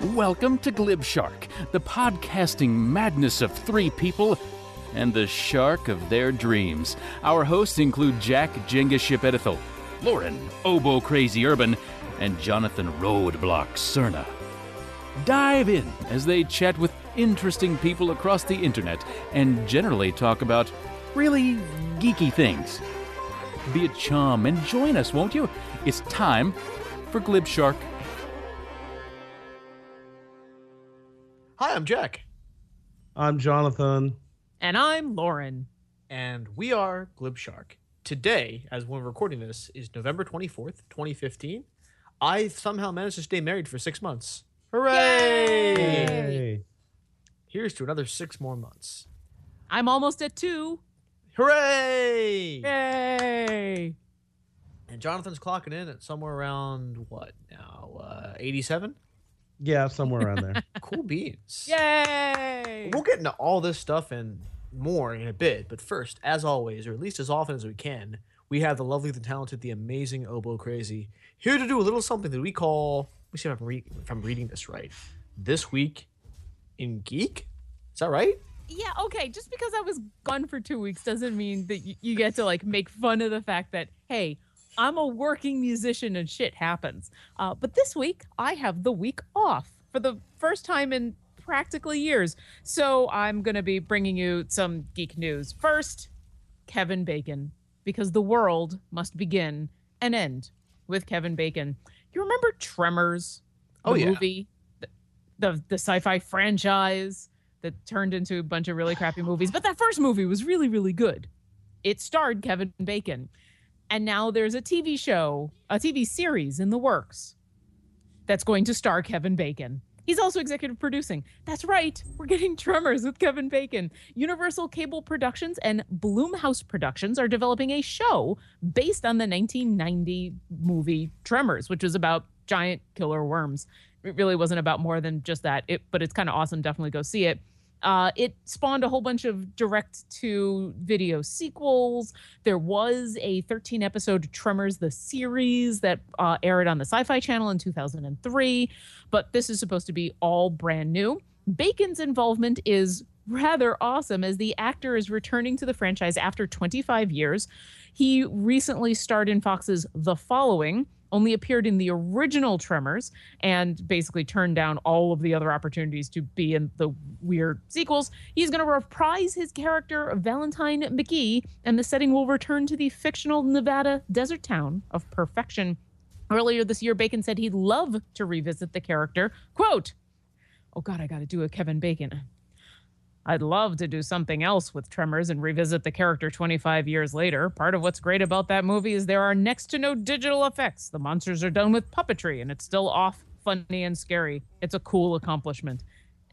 Welcome to Glib Shark, the podcasting madness of three people and the shark of their dreams. Our hosts include Jack Jenga Ship Edithel, Lauren Oboe Crazy Urban, and Jonathan Roadblock Cerna. Dive in as they chat with interesting people across the internet and generally talk about really geeky things. Be a chum and join us, won't you? It's time for Glib Shark. Hi, I'm Jack. I'm Jonathan. And I'm Lauren. And we are Glib Shark. Today, as when we're recording this, is November 24th, 2015. I somehow managed to stay married for six months. Hooray! Yay. Here's to another six more months. I'm almost at two. Hooray! Yay! And Jonathan's clocking in at somewhere around what now? Uh, 87? Yeah, somewhere around there. cool beans. Yay! We'll get into all this stuff and more in a bit, but first, as always, or at least as often as we can, we have the lovely, the talented, the amazing Oboe Crazy here to do a little something that we call. Let me see if I'm, re- if I'm reading this right. This week in geek. Is that right? Yeah. Okay. Just because I was gone for two weeks doesn't mean that you, you get to like make fun of the fact that hey, I'm a working musician and shit happens. Uh, but this week I have the week off for the first time in practically years. So I'm going to be bringing you some geek news. First, Kevin Bacon because the world must begin and end with Kevin Bacon. You remember Tremors? The oh, yeah. movie, the, the, the sci-fi franchise that turned into a bunch of really crappy movies. But that first movie was really, really good. It starred Kevin Bacon. And now there's a TV show, a TV series in the works that's going to star Kevin Bacon. He's also executive producing. That's right. We're getting Tremors with Kevin Bacon. Universal Cable Productions and Blumhouse Productions are developing a show based on the 1990 movie Tremors, which was about giant killer worms. It really wasn't about more than just that. It, but it's kind of awesome. Definitely go see it. Uh, it spawned a whole bunch of direct to video sequels. There was a 13 episode Tremors the series that uh, aired on the Sci Fi Channel in 2003, but this is supposed to be all brand new. Bacon's involvement is rather awesome as the actor is returning to the franchise after 25 years. He recently starred in Fox's The Following, only appeared in the original Tremors and basically turned down all of the other opportunities to be in the weird sequels. He's going to reprise his character Valentine McGee, and the setting will return to the fictional Nevada desert town of Perfection. Earlier this year, Bacon said he'd love to revisit the character. Quote, Oh God, I got to do a Kevin Bacon. I'd love to do something else with Tremors and revisit the character 25 years later. Part of what's great about that movie is there are next to no digital effects. The monsters are done with puppetry and it's still off, funny, and scary. It's a cool accomplishment.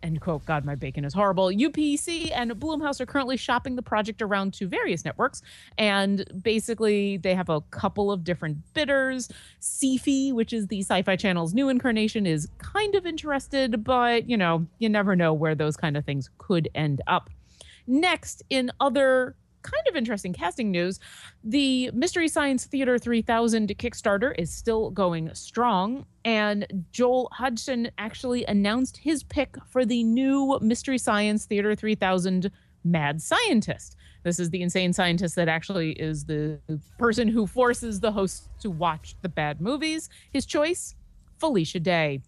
End quote. God, my bacon is horrible. UPC and Blumhouse are currently shopping the project around to various networks, and basically they have a couple of different bidders. Sci-Fi, which is the Sci-Fi Channel's new incarnation, is kind of interested, but you know, you never know where those kind of things could end up. Next, in other kind of interesting casting news. The Mystery Science Theater 3000 Kickstarter is still going strong, and Joel Hodgson actually announced his pick for the new Mystery Science Theater 3000 Mad Scientist. This is the insane scientist that actually is the person who forces the host to watch the bad movies. His choice, Felicia Day,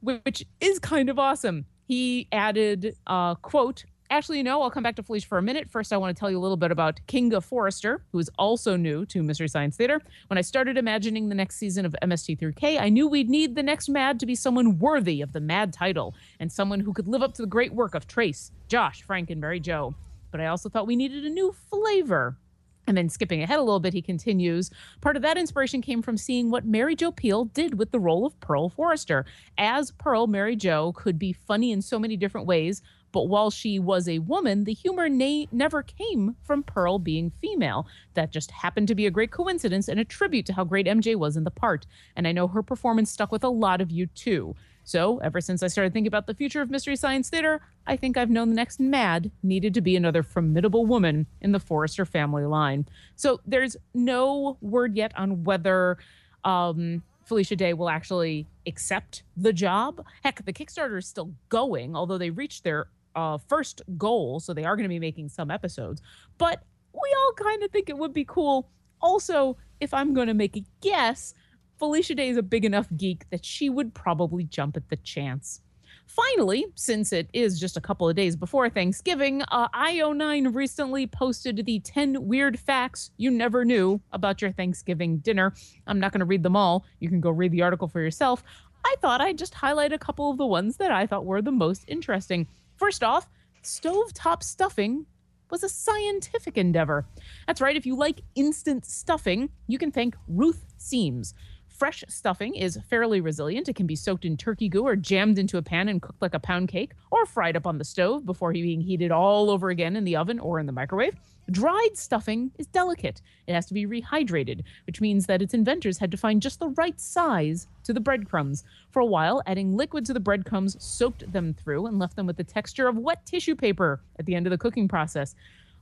which is kind of awesome. He added a quote Actually, you know, I'll come back to Felicia for a minute. First, I want to tell you a little bit about Kinga Forrester, who is also new to Mystery Science Theater. When I started imagining the next season of MST3K, I knew we'd need the next Mad to be someone worthy of the Mad title and someone who could live up to the great work of Trace, Josh, Frank, and Mary Jo. But I also thought we needed a new flavor. And then skipping ahead a little bit, he continues. Part of that inspiration came from seeing what Mary Jo Pehl did with the role of Pearl Forrester. As Pearl, Mary Jo could be funny in so many different ways, but while she was a woman, the humor na- never came from Pearl being female. That just happened to be a great coincidence and a tribute to how great MJ was in the part. And I know her performance stuck with a lot of you too. So, ever since I started thinking about the future of Mystery Science Theater, I think I've known the next Mad needed to be another formidable woman in the Forrester family line. So, there's no word yet on whether um, Felicia Day will actually accept the job. Heck, the Kickstarter is still going, although they reached their uh, first goal, so they are going to be making some episodes. But we all kind of think it would be cool. Also, if I'm going to make a guess, Felicia Day is a big enough geek that she would probably jump at the chance. Finally, since it is just a couple of days before Thanksgiving, uh, IO9 recently posted the 10 weird facts you never knew about your Thanksgiving dinner. I'm not going to read them all. You can go read the article for yourself. I thought I'd just highlight a couple of the ones that I thought were the most interesting. First off, stovetop stuffing was a scientific endeavor. That's right, if you like instant stuffing, you can thank Ruth Siems. Fresh stuffing is fairly resilient. It can be soaked in turkey goo or jammed into a pan and cooked like a pound cake or fried up on the stove before being heated all over again in the oven or in the microwave. Dried stuffing is delicate. It has to be rehydrated, which means that its inventors had to find just the right size to the breadcrumbs. For a while, adding liquid to the breadcrumbs soaked them through and left them with the texture of wet tissue paper at the end of the cooking process.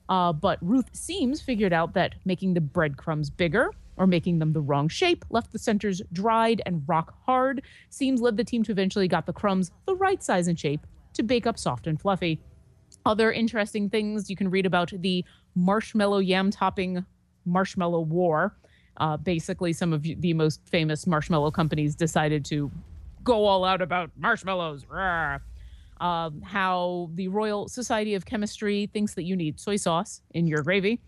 Uh, but Ruth Siems figured out that making the breadcrumbs bigger or making them the wrong shape left the centers dried and rock hard. Siems led the team to eventually got the crumbs the right size and shape to bake up soft and fluffy. Other interesting things you can read about the marshmallow yam topping marshmallow war. Uh, basically, some of the most famous marshmallow companies decided to go all out about marshmallows. Um, how the Royal Society of Chemistry thinks that you need soy sauce in your gravy.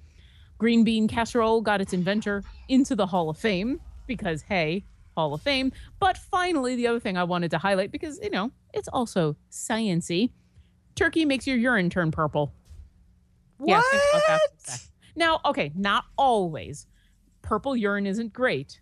Green bean casserole got its inventor into the Hall of Fame because, hey, Hall of Fame. But finally, the other thing I wanted to highlight because, you know, it's also sciency. Turkey makes your urine turn purple. Yeah, think about that for a sec. Now, okay, not always. Purple urine isn't great,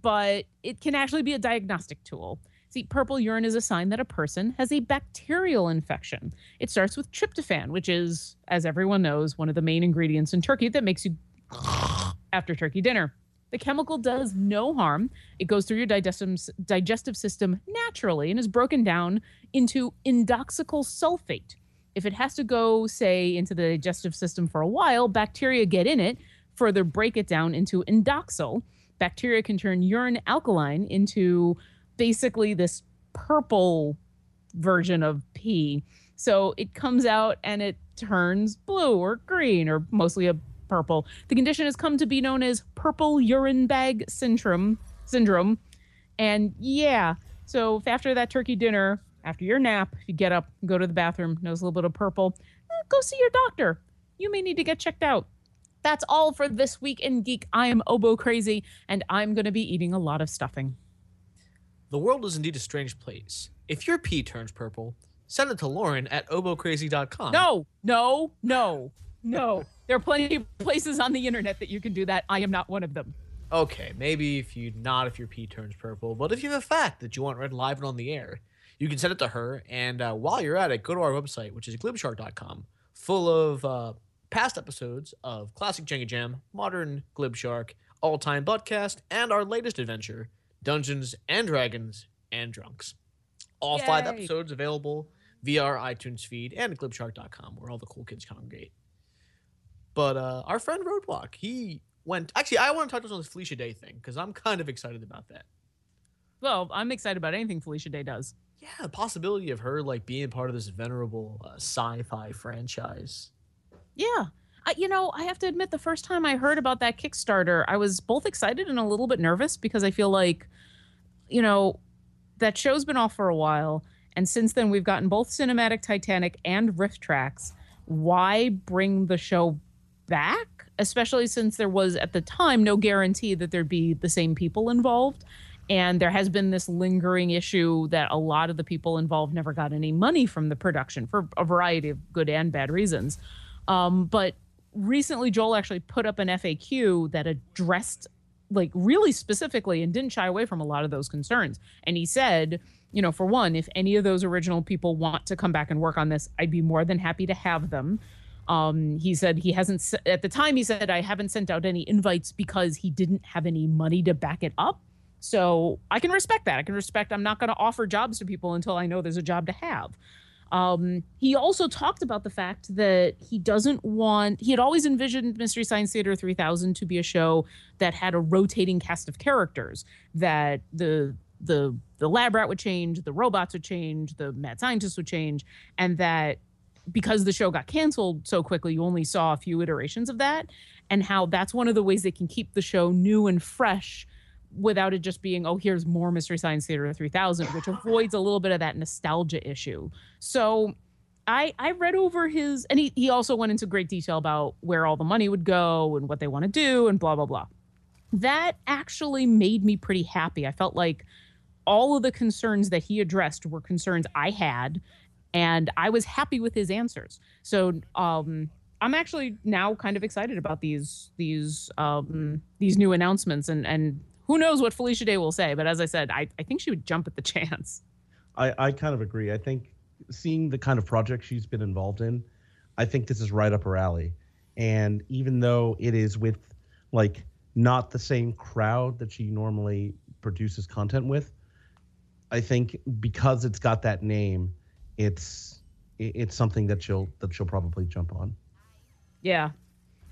but it can actually be a diagnostic tool. See, purple urine is a sign that a person has a bacterial infection. It starts with tryptophan, which is, as everyone knows, one of the main ingredients in turkey that makes you after turkey dinner. The chemical does no harm. It goes through your digestive, digestive system naturally and is broken down into indoxyl sulfate. If it has to go, say, into the digestive system for a while, bacteria get in it, further break it down into indoxyl. Bacteria can turn urine alkaline into basically this purple version of pee. So it comes out and it turns blue or green or mostly a purple. The condition has come to be known as purple urine bag syndrome syndrome. And yeah, so after that turkey dinner, after your nap, if you get up, go to the bathroom, nose a little bit of purple, eh, go see your doctor. You may need to get checked out. That's all for this week in Geek. I am Oboe Crazy, and I'm going to be eating a lot of stuffing. The world is indeed a strange place. If your pee turns purple, send it to Lauren at obocrazy.com. No, no, no, no. There are plenty of places on the internet that you can do that. I am not one of them. Okay, maybe if you not if your pee turns purple, but if you have a fact that you want read live and on the air, you can send it to her. And uh, while you're at it, go to our website, which is glibshark.com, full of uh, past episodes of classic Jenga Jam, modern Glibshark, all time Buttcast, and our latest adventure, Dungeons and Dragons and Drunks. All five episodes available via our iTunes feed and glibshark.com, where all the cool kids congregate. But uh, our friend Roadblock, he went. Actually, I want to talk to us on this Felicia Day thing because I'm kind of excited about that. Well, I'm excited about anything Felicia Day does. Yeah, the possibility of her like being part of this venerable uh, sci-fi franchise. Yeah. I, you know, I have to admit, the first time I heard about that Kickstarter, I was both excited and a little bit nervous because I feel like, you know, that show's been off for a while. And since then, we've gotten both Cinematic Titanic and RiffTrax. Why bring the show back? Especially since there was, at the time, no guarantee that there'd be the same people involved. And there has been this lingering issue that a lot of the people involved never got any money from the production for a variety of good and bad reasons. Um, but recently Joel actually put up an FAQ that addressed like really specifically and didn't shy away from a lot of those concerns. And he said, you know, for one, if any of those original people want to come back and work on this, I'd be more than happy to have them. Um, he said he hasn't at the time he said I haven't sent out any invites because he didn't have any money to back it up. So I can respect that. I can respect I'm not going to offer jobs to people until I know there's a job to have. Um, he also talked about the fact that he doesn't want, he had always envisioned Mystery Science Theater 3000 to be a show that had a rotating cast of characters, that the the the lab rat would change, the robots would change, the mad scientists would change, and that because the show got canceled so quickly, you only saw a few iterations of that, and how that's one of the ways they can keep the show new and fresh without it just being, oh, here's more Mystery Science Theater 3000, which avoids a little bit of that nostalgia issue. So I I read over his, and he, he also went into great detail about where all the money would go and what they want to do and blah, blah, blah. That actually made me pretty happy. I felt like all of the concerns that he addressed were concerns I had, and I was happy with his answers. So um, I'm actually now kind of excited about these these um, these new announcements, and and who knows what Felicia Day will say. But as I said, I, I think she would jump at the chance. I, I kind of agree. I think seeing the kind of project she's been involved in, I think this is right up her alley. And even though it is with like not the same crowd that she normally produces content with, I think because it's got that name, it's it's something that she'll that she'll probably jump on. Yeah.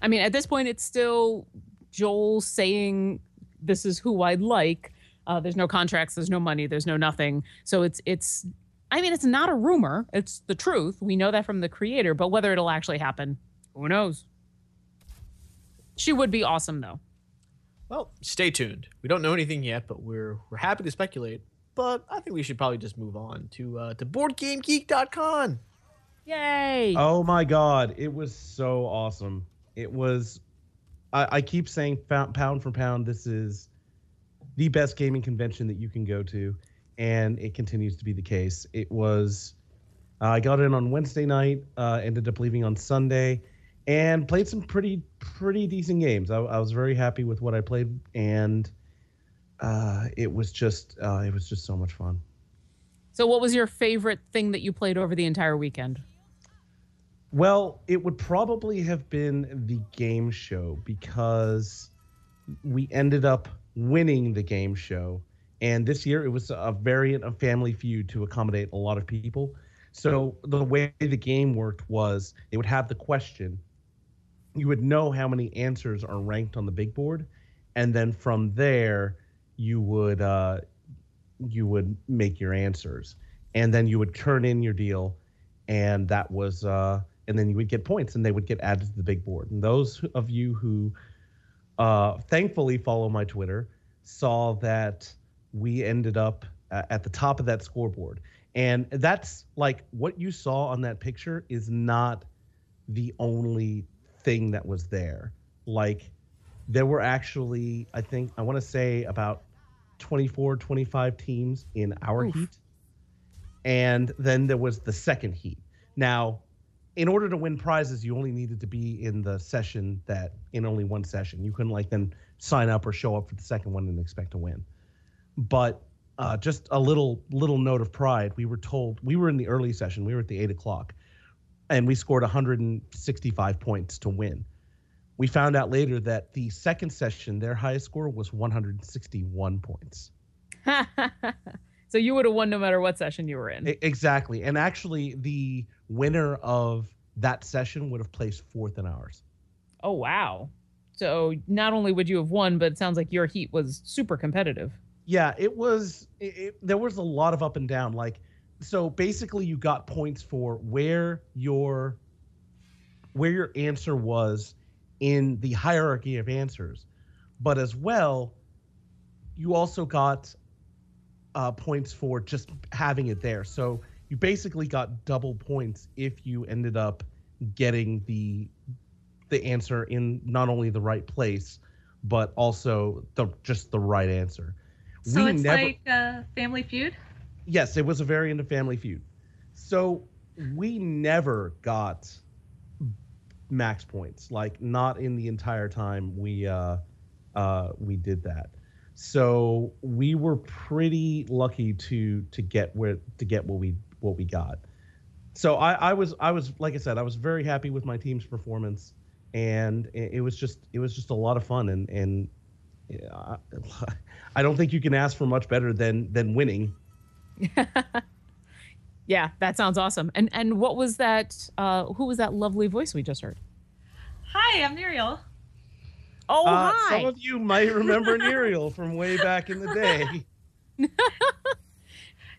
I mean, at this point, it's still Joel saying, "This is who I'd like." Uh, there's no contracts. There's no money. There's no nothing. So it's it's. I mean, it's not a rumor. It's the truth. We know that from the creator. But whether it'll actually happen, who knows? She would be awesome, though. Well, stay tuned. We don't know anything yet, but we're we're happy to speculate. But I think we should probably just move on to uh, to BoardGameGeek.Con. Yay! Oh my god, it was so awesome. It was I, I keep saying pound, for pound, this is the best gaming convention that you can go to, and it continues to be the case. It was I got in on Wednesday night, uh, ended up leaving on Sunday, and played some pretty pretty decent games. I, I was very happy with what I played, and uh, it was just uh, it was just so much fun. So, what was your favorite thing that you played over the entire weekend? Well, it would probably have been the game show because we ended up winning the game show. And this year it was a variant of Family Feud to accommodate a lot of people. So the way the game worked was they would have the question, you would know how many answers are ranked on the big board, and then from there you would uh, you would make your answers, and then you would turn in your deal, and that was uh, and then you would get points, and they would get added to the big board. And those of you who uh, thankfully follow my Twitter saw that we ended up uh, at the top of that scoreboard. And that's like what you saw on that picture is not the only thing that was there. Like there were actually, I think, I want to say about 24, 25 teams in our Oof. heat. And then there was the second heat. Now, in order to win prizes, you only needed to be in the session that in only one session. You couldn't like then sign up or show up for the second one and expect to win. But uh, just a little little note of pride. We were told we were in the early session. We were at the eight o'clock, and we scored 165 points to win. We found out later that the second session, their highest score was 161 points. so you would have won no matter what session you were in. Exactly, and actually, the winner of that session would have placed fourth in ours. oh wow. So not only would you have won, but it sounds like your heat was super competitive. Yeah, it was. It, it, there was a lot of up and down. Like, so basically, you got points for where your where your answer was in the hierarchy of answers, but as well, you also got uh, points for just having it there. So you basically got double points if you ended up getting the the answer in not only the right place, but also the just the right answer. So We it's never- like uh, Family Feud. Yes, it was a variant of Family Feud. So we never got max points. Like not in the entire time we uh, uh, we did that. So we were pretty lucky to to get where to get what we what we got. So I, I was I was like I said I was very happy with my team's performance, and it, it was just it was just a lot of fun and and yeah, I don't think you can ask for much better than than winning. yeah, that sounds awesome. And and what was that? Uh, who was that lovely voice we just heard? Hi, I'm Niriall. Oh, Uh, hi. Some of you might remember Niriall from way back in the day.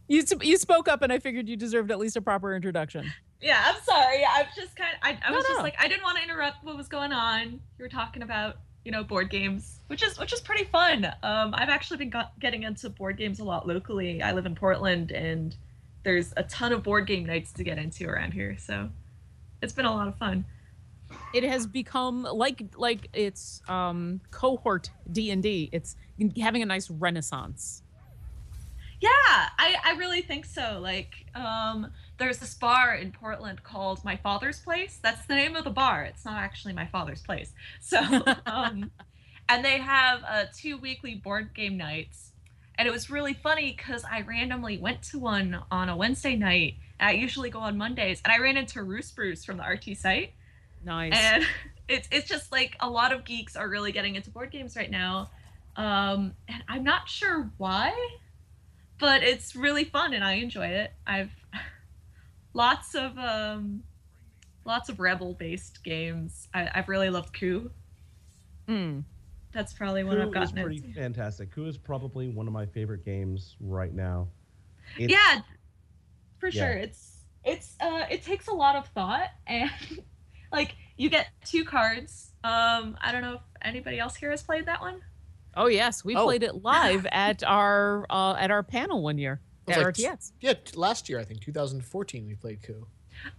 You you spoke up, and I figured you deserved at least a proper introduction. Yeah, I'm sorry. I'm just kind of. I, I No, was just like, I didn't want to interrupt what was going on. You were talking about, you know, board games, which is which is pretty fun. Um, I've actually been got, getting into board games a lot locally. I live in Portland, and there's a ton of board game nights to get into around here. So, it's been a lot of fun. It has become like like it's um, cohort D and D. It's having a nice renaissance. Yeah, I, I really think so. Like, um, there's this bar in Portland called My Father's Place. That's the name of the bar. It's not actually my father's place. So, um, and they have uh, two weekly board game nights. And it was really funny because I randomly went to one on a Wednesday night. I usually go on Mondays, and I ran into Roos Bruce from the RT site. Nice. And it's it's just like a lot of geeks are really getting into board games right now. Um, and I'm not sure why, but it's really fun and I enjoy it. I've lots of um, lots of rebel based games. I, I've really loved Coup. Mm. That's probably one I've Coup is pretty into. fantastic. Coup is probably one of my favorite games right now. It's- yeah, for Yeah. sure. It's it's uh it takes a lot of thought and like you get two cards. Um, I don't know if anybody else here has played that one. Oh yes, we Oh. played it live at our uh, at our panel one year It at like- RTX. Yeah, last year I think 2014 we played Coup.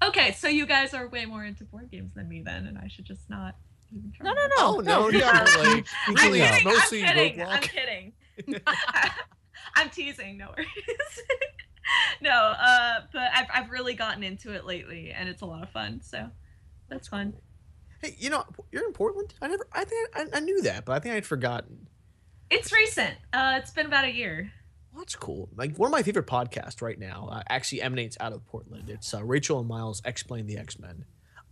Okay, so you guys are way more into board games than me then, and I should just not even try. No, no, no. Oh no, yeah, like I'm kidding. of- I'm mostly kidding. I'm kidding. I'm teasing. No worries. no, uh, but I've I've really gotten into it lately, and it's a lot of fun. So that's fun. Hey, you know, you're in Portland. I never. I think I, I knew that, but I think I'd forgotten. It's recent. Uh, it's been about a year. Well, that's cool. Like one of my favorite podcasts right now uh, actually emanates out of Portland. It's uh, Rachel and Miles explain the X Men.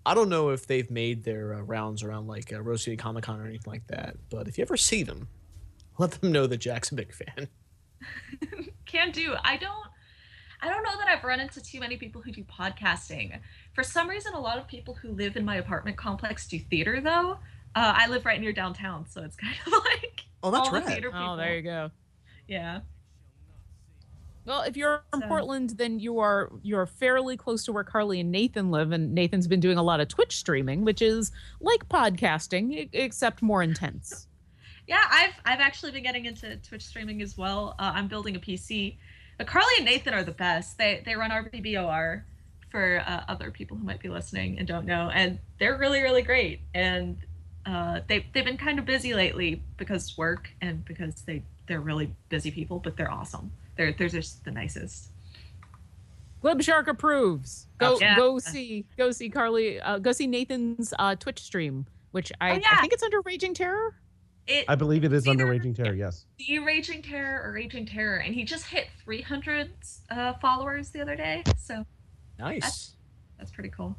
I don't know if they've made their uh, rounds around like uh, Rose City Comic Con or anything like that, but if you ever see them, let them know that Jack's a big fan. Can do. I don't. I don't know that I've run into too many people who do podcasting. For some reason, a lot of people who live in my apartment complex do theater, though. Uh, I live right near downtown, so it's kind of like Oh, that's all the rad. theater people. Oh, there you go. Yeah. Well, if you're from So- Portland, then you are you're fairly close to where Carly and Nathan live, and Nathan's been doing a lot of Twitch streaming, which is like podcasting except more intense. Yeah, I've I've actually been getting into Twitch streaming as well. Uh, I'm building a PC. But Carly and Nathan are the best. They they run RBBOR for uh, other people who might be listening and don't know, and they're really really great. And uh, they they've been kind of busy lately because work and because they they're really busy people, but they're awesome. They're they're just the nicest. Glib Shark approves. Go Yeah. go see go see Carly. Uh, go see Nathan's uh, Twitch stream, which I, Oh, yeah. I think it's under Raging Terror. It I believe it is under Raging Terror. Yes. the Raging Terror or Raging Terror, and he just hit 300 uh, followers the other day, so Nice. that's pretty cool.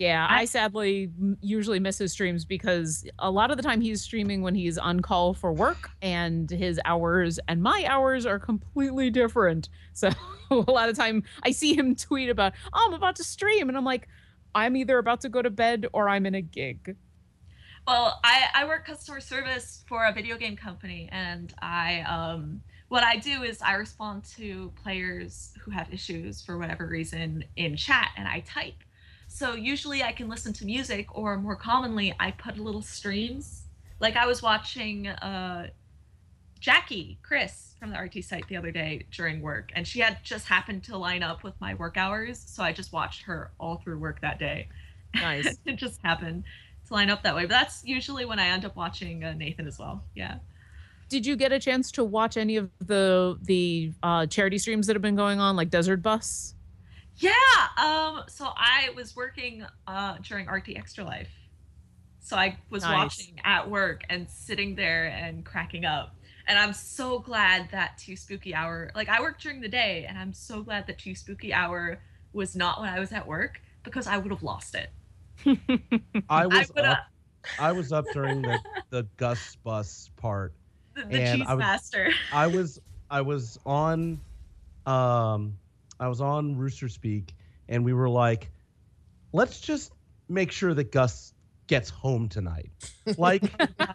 Yeah, I, I- sadly usually miss his streams because a lot of the time he's streaming when he's on call for work, and his hours and my hours are completely different. So a lot of time I see him tweet about, "Oh, I'm about to stream," and I'm like, "I'm either about to go to bed or I'm in a gig." Well, I, I work customer service for a video game company, and I um, what I do is I respond to players who have issues for whatever reason in chat, and I type. So usually I can listen to music, or more commonly, I put little streams. Like I was watching uh, Jackie Chris from the RT site the other day during work, and she had just happened to line up with my work hours, so I just watched her all through work that day. Nice. it just happened to line up that way. But that's usually when I end up watching uh, Nathan as well. Yeah. Did you get a chance to watch any of the the uh, charity streams that have been going on, like Desert Bus? Yeah. Um. So I was working uh during RT Extra Life, So I was Nice. watching at work and sitting there and cracking up. And I'm so glad that Too Spooky Hour, like I work during the day, and I'm so glad that Too Spooky Hour was not when I was at work because I would have lost it. I I was would have, up. I was up during the the Gus bus part. the, the and Cheese I was- Master. I was I was on um I was on Rooster Speak and we were like, let's just make sure that Gus gets home tonight. Like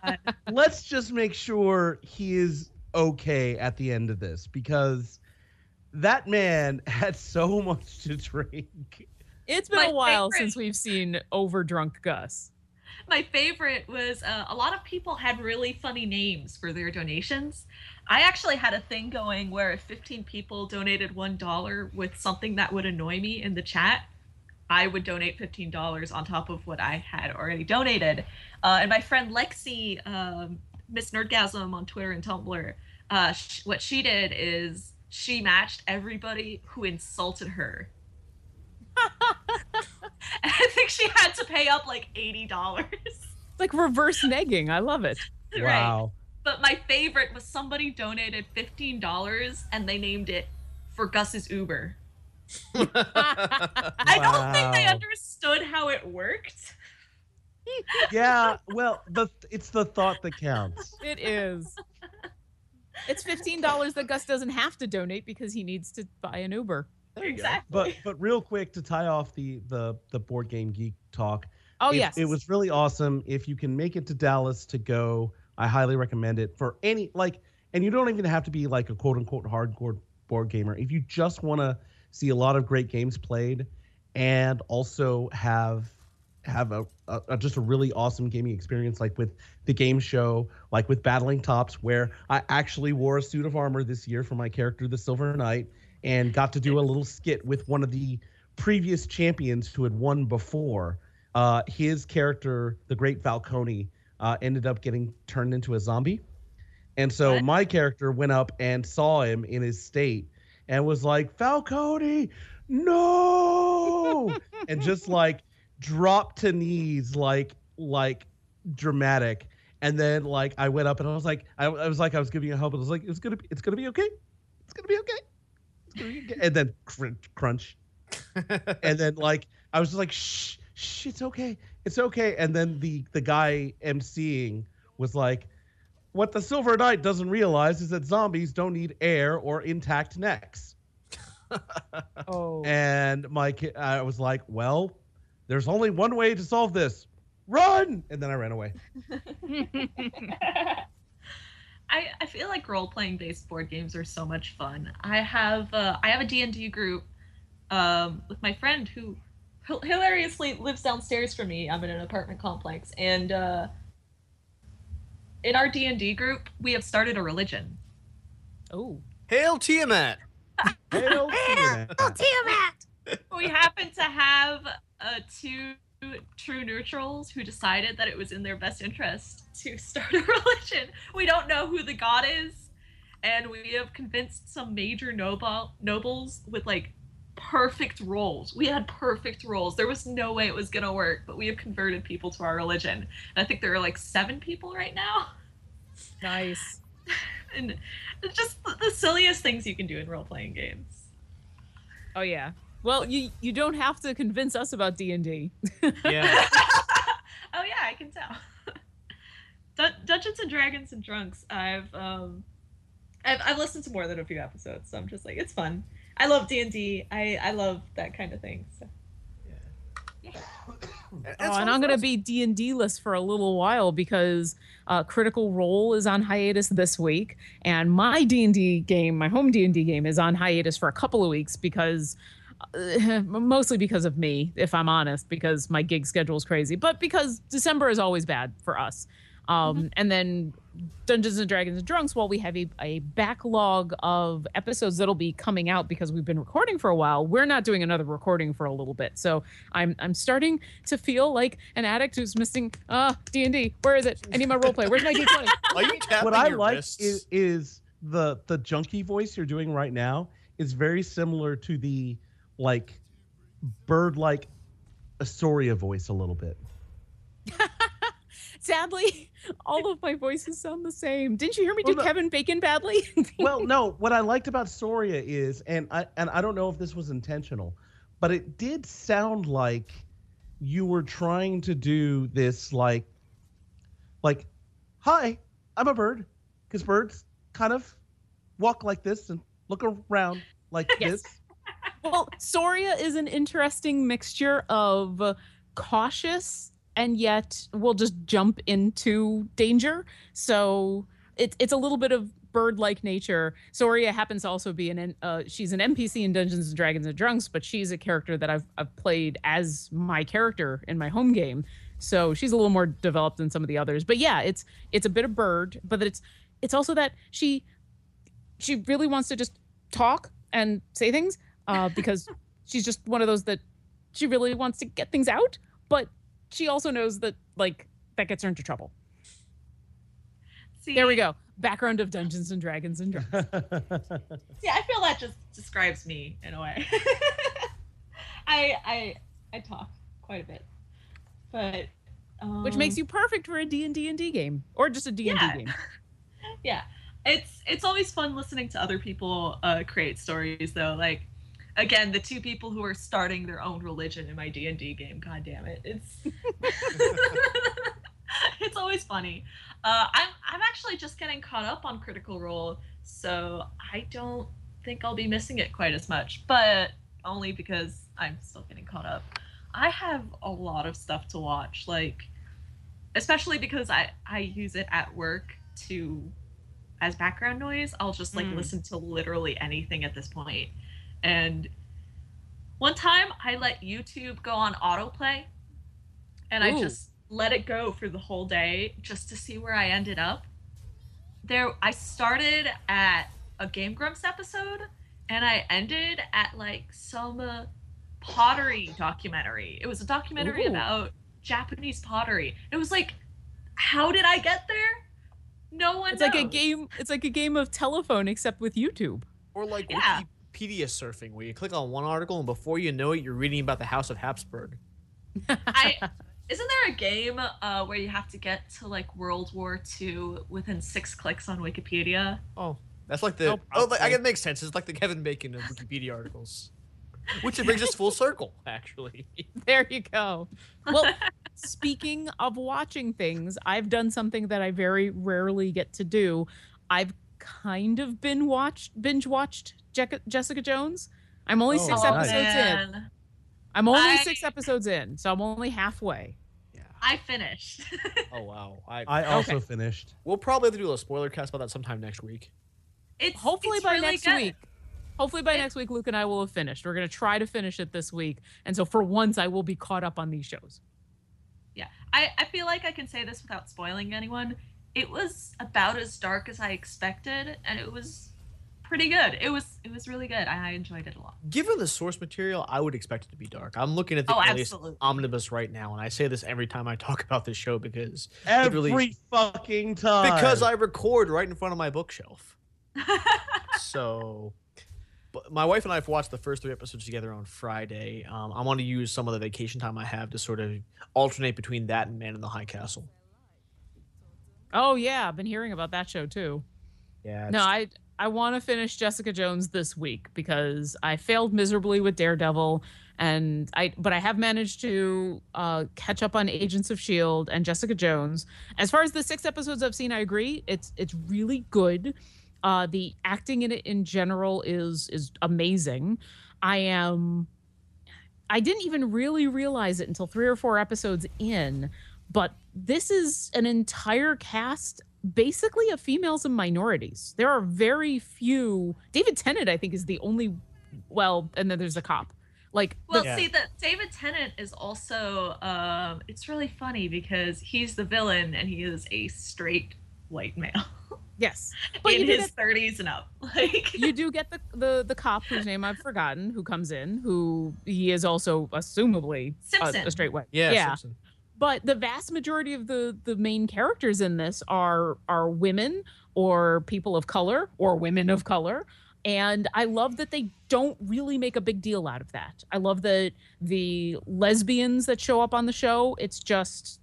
let's just make sure he is okay at the end of this because that man had so much to drink. It's been My a while favorite- since we've seen overdrunk Gus. My favorite was uh, a lot of people had really funny names for their donations. I actually had a thing going where if 15 people donated $1 with something that would annoy me in the chat, I would donate $15 on top of what I had already donated. Uh, and my friend Lexi, um, Miss Nerdgasm on Twitter and Tumblr, uh, sh- what she did is she matched everybody who insulted her. and I think she had to pay up like $80. Like reverse negging. I love it. Right. Wow. But my favorite was somebody donated $15 and they named it for Gus's Uber. I don't think they understood how it worked. Yeah, well, the it's the thought that counts. It is. It's fifteen dollars that Gus doesn't have to donate because he needs to buy an Uber. Exactly. But but real quick to tie off the the the board game geek talk. Oh it, yes, it was really awesome. If you can make it to Dallas to go, I highly recommend it for any like. And you don't even have to be like a quote unquote hardcore board gamer. If you just want to see a lot of great games played, and also have have a, a, a- just a really awesome gaming experience, like with the game show, like with Battling Tops, where I actually wore a suit of armor this year for my character, the Silver Knight, and got to do a little skit with one of the previous champions who had won before. Uh, his character, the Great Falcone, uh, ended up getting turned into a zombie. And so What? my character went up and saw him in his state and was like, Falcone, no! and just like dropped to knees, like, like dramatic. And then like I went up and I was like, I, I was like, I was giving you help. And I was like, it's gonna be, it's gonna be okay. It's gonna be okay. It's gonna be okay. And then crunch, crunch. and then like I was just like, shh, shh, it's okay, it's okay. And then the the guy emceeing was like, what the Silver Knight doesn't realize is that zombies don't need air or intact necks. oh, And my ki- I was like, well, there's only one way to solve this. Run! And then I ran away. I, I feel like role playing based board games are so much fun. I have uh, I have a D and D group um, with my friend who hilariously lives downstairs from me. I'm in an apartment complex, and uh, in our D and D group, we have started a religion. oh, Hail Tiamat! Hail Tiamat. Tiamat! we happen to have uh, two true neutrals who decided that it was in their best interest to start a religion. We don't know who the god is, and we have convinced some major noble nobles with like perfect roles. We had perfect roles. There was no way it was gonna work, but we have converted people to our religion. And I think there are like seven people right now. nice. And just the, the silliest things you can do in role playing games. Oh yeah. Well, you you don't have to convince us about D and D. Yeah. oh yeah, I can tell. Dun- Dungeons and Dragons and Drunks. I've um, I've, I've listened to more than a few episodes, so I'm just like, it's fun. I love D and D. I I love that kind of thing. So. Oh, and I'm gonna be D and D list for a little while because uh, Critical Role is on hiatus this week, and my D and D game, my home D and D game, is on hiatus for a couple of weeks because, mostly because of me, if I'm honest, because my gig schedule is crazy, but because December is always bad for us. Um, And then Dungeons and Dragons and Drunks, while we have a, a backlog of episodes that'll be coming out because we've been recording for a while, we're not doing another recording for a little bit. So I'm I'm starting to feel like an addict who's missing uh D and D. Where is it? I need my role play. Where's my D twenty? Are you tapping what I your like wrists? is, is the the junkie voice you're doing right now is very similar to the like bird like Astoria voice a little bit. sadly, all of my voices sound the same. Didn't you hear me do Well, Kevin Bacon badly? well, no. What I liked about Soria is, and I and I don't know if this was intentional, but it did sound like you were trying to do this, like, like, hi, I'm a bird, because birds kind of walk like this and look around like Yes. this. Well, Soria is an interesting mixture of cautious and yet will just jump into danger. So it's it's a little bit of bird-like nature. Soria happens to also be an uh, she's an NPC in Dungeons and Dragons and Drunks, but she's a character that I've I've played as my character in my home game. So she's a little more developed than some of the others. But yeah, it's it's a bit of bird, but it's it's also that she she really wants to just talk and say things uh, because she's just one of those that she really wants to get things out, but she also knows that like that gets her into trouble. See, There we go. Background of Dungeons and Dragons and Dragons. See, I feel that just describes me in a way. I I I talk quite a bit, but um, which makes you perfect for a D&D and D game or just a D&D game. yeah it's it's always fun listening to other people uh, create stories though like again the two people who are starting their own religion in my d&d game god damn it. It's it's always funny. Uh, I'm, I'm actually just getting caught up on critical role so i don't think i'll be missing it quite as much but only because i'm still getting caught up. I have a lot of stuff to watch like especially because i i use it at work to as background noise i'll just like Mm. listen to literally anything at this point and one time i let youtube go on autoplay and i just let it go for the whole day just to see where i ended up there i started at a game grumps episode and i ended at like some uh, pottery documentary it was a documentary Ooh. about japanese pottery it was like how did i get there no one It's like a game it's like a game of telephone except with YouTube. Or like Yeah. Wikipedia surfing, where you click on one article and before you know it, you're reading about the House of Habsburg. I isn't there a game uh, where you have to get to like World War II within six clicks on Wikipedia? Oh, that's like the. Oh, Oh, like, I probably. guess it makes sense. It's like the Kevin Bacon of Wikipedia articles, which it brings us full circle, actually. There you go. Well, speaking of watching things, I've done something that I very rarely get to do. I've kind of been watched binge watched Jec- Jessica Jones. I'm only Oh, six nice. episodes in. Oh, I'm only I- six episodes in, so I'm only halfway. Yeah. I finished. Oh wow. I, I also Okay. finished. we'll probably have to do a spoiler cast about that sometime next week. it's Hopefully it's by really next good. week. Hopefully by It- next week, Luke and I will have finished. We're gonna try to finish it this week, and so for once, I will be caught up on these shows. Yeah, I I feel like I can say this without spoiling anyone. It was about as dark as I expected, and it was pretty good. It was it was really good. I, I enjoyed it a lot. Given the source material, I would expect it to be dark. I'm looking at the Oh, omnibus right now, and I say this every time I talk about this show because Every Literally- fucking time. because I record right in front of my bookshelf. so but my wife and I have watched the first three episodes together on Friday. Um, I want to use some of the vacation time I have to sort of alternate between that and Man in the High Castle. Oh yeah, I've been hearing about that show too. Yeah. No, I I want to finish Jessica Jones this week because I failed miserably with Daredevil, and I but I have managed to uh, catch up on Agents of Shield and Jessica Jones. As far as the six episodes I've seen, I agree it's it's really good. Uh, the acting in it in general is is amazing. I am. I didn't even really realize it until three or four episodes in, but this is an entire cast basically of females and minorities. There are very few. David Tennant, I think, is the only. Well, and then there's the cop. Like, Well, the, Yeah. see that David Tennant is also um it's really funny because he's the villain and he is a straight white male yes, but in you his 30s and up. Like you do get the, the the cop whose name I've forgotten who comes in, who he is also assumably a, a straight white. yeah. yeah. Simpson. But the vast majority of the the main characters in this are are women or people of color or women of color. And i love that they don't really make a big deal out of that. I love that the lesbians that show up on the show it's just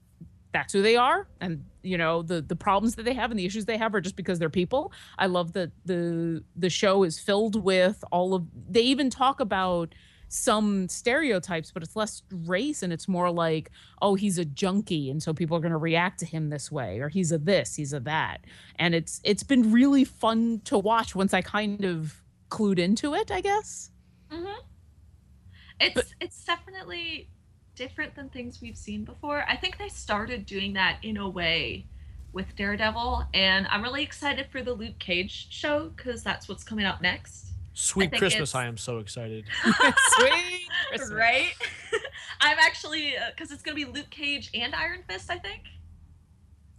that's who they are. And you know the the problems that they have and the issues they have are just because they're people. I love that the the show is filled with all of they even talk about some stereotypes but it's less race and it's more like oh he's a junkie and so people are going to react to him this way or he's a this he's a that and it's it's been really fun to watch once i kind of clued into it i guess Mm-hmm. It's it's definitely different than things we've seen before. I think they started doing that in a way with Daredevil, and I'm really excited for the Luke Cage show because that's what's coming out next. Sweet think Christmas! it's- I am so excited. sweet Christmas. Right? I'm actually uh, because it's gonna be Luke Cage and Iron Fist, I think.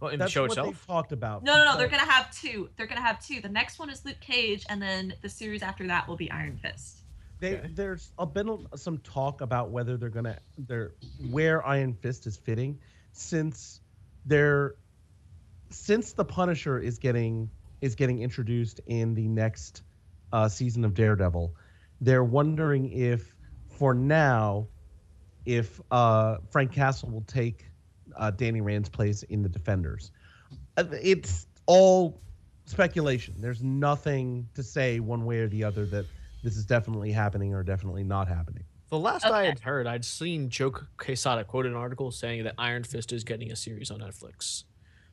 Well, in the show what itself. they've talked about. No, no, no. They're gonna have two. They're gonna have two. The next one is Luke Cage, and then the series after that will be Iron Fist. They, Okay. There's a been a- some talk about whether they're gonna they're where Iron Fist is fitting, since they're since the Punisher is getting is getting introduced in the next uh, season of Daredevil, they're wondering if for now, if uh, Frank Castle will take uh, Danny Rand's place in the Defenders. Uh, It's all speculation. There's nothing to say one way or the other that this is definitely happening or definitely not happening. The last I had heard, I'd seen Joe Quesada quote an article saying that Iron Fist is getting a series on Netflix.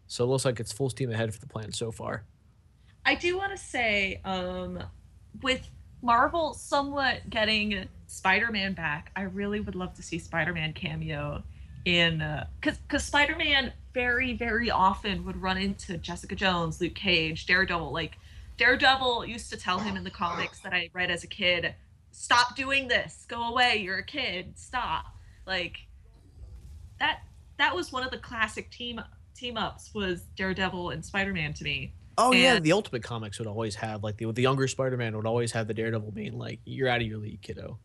So it looks like it's full steam ahead for the plan so far. I do want to say, um, with Marvel somewhat getting Spider-Man back, I really would love to see Spider-Man cameo in uh, because because Spider-Man very very often would run into Jessica Jones, Luke Cage, Daredevil. Like Daredevil used to tell him in the comics that I read as a kid, "Stop doing this. Go away. You're a kid. Stop." Like that that was one of the classic team team ups was Daredevil and Spider-Man to me. Oh yeah, the Ultimate Comics would always have like the the younger Spider-Man would always have the Daredevil being like, "You're out of your league, kiddo."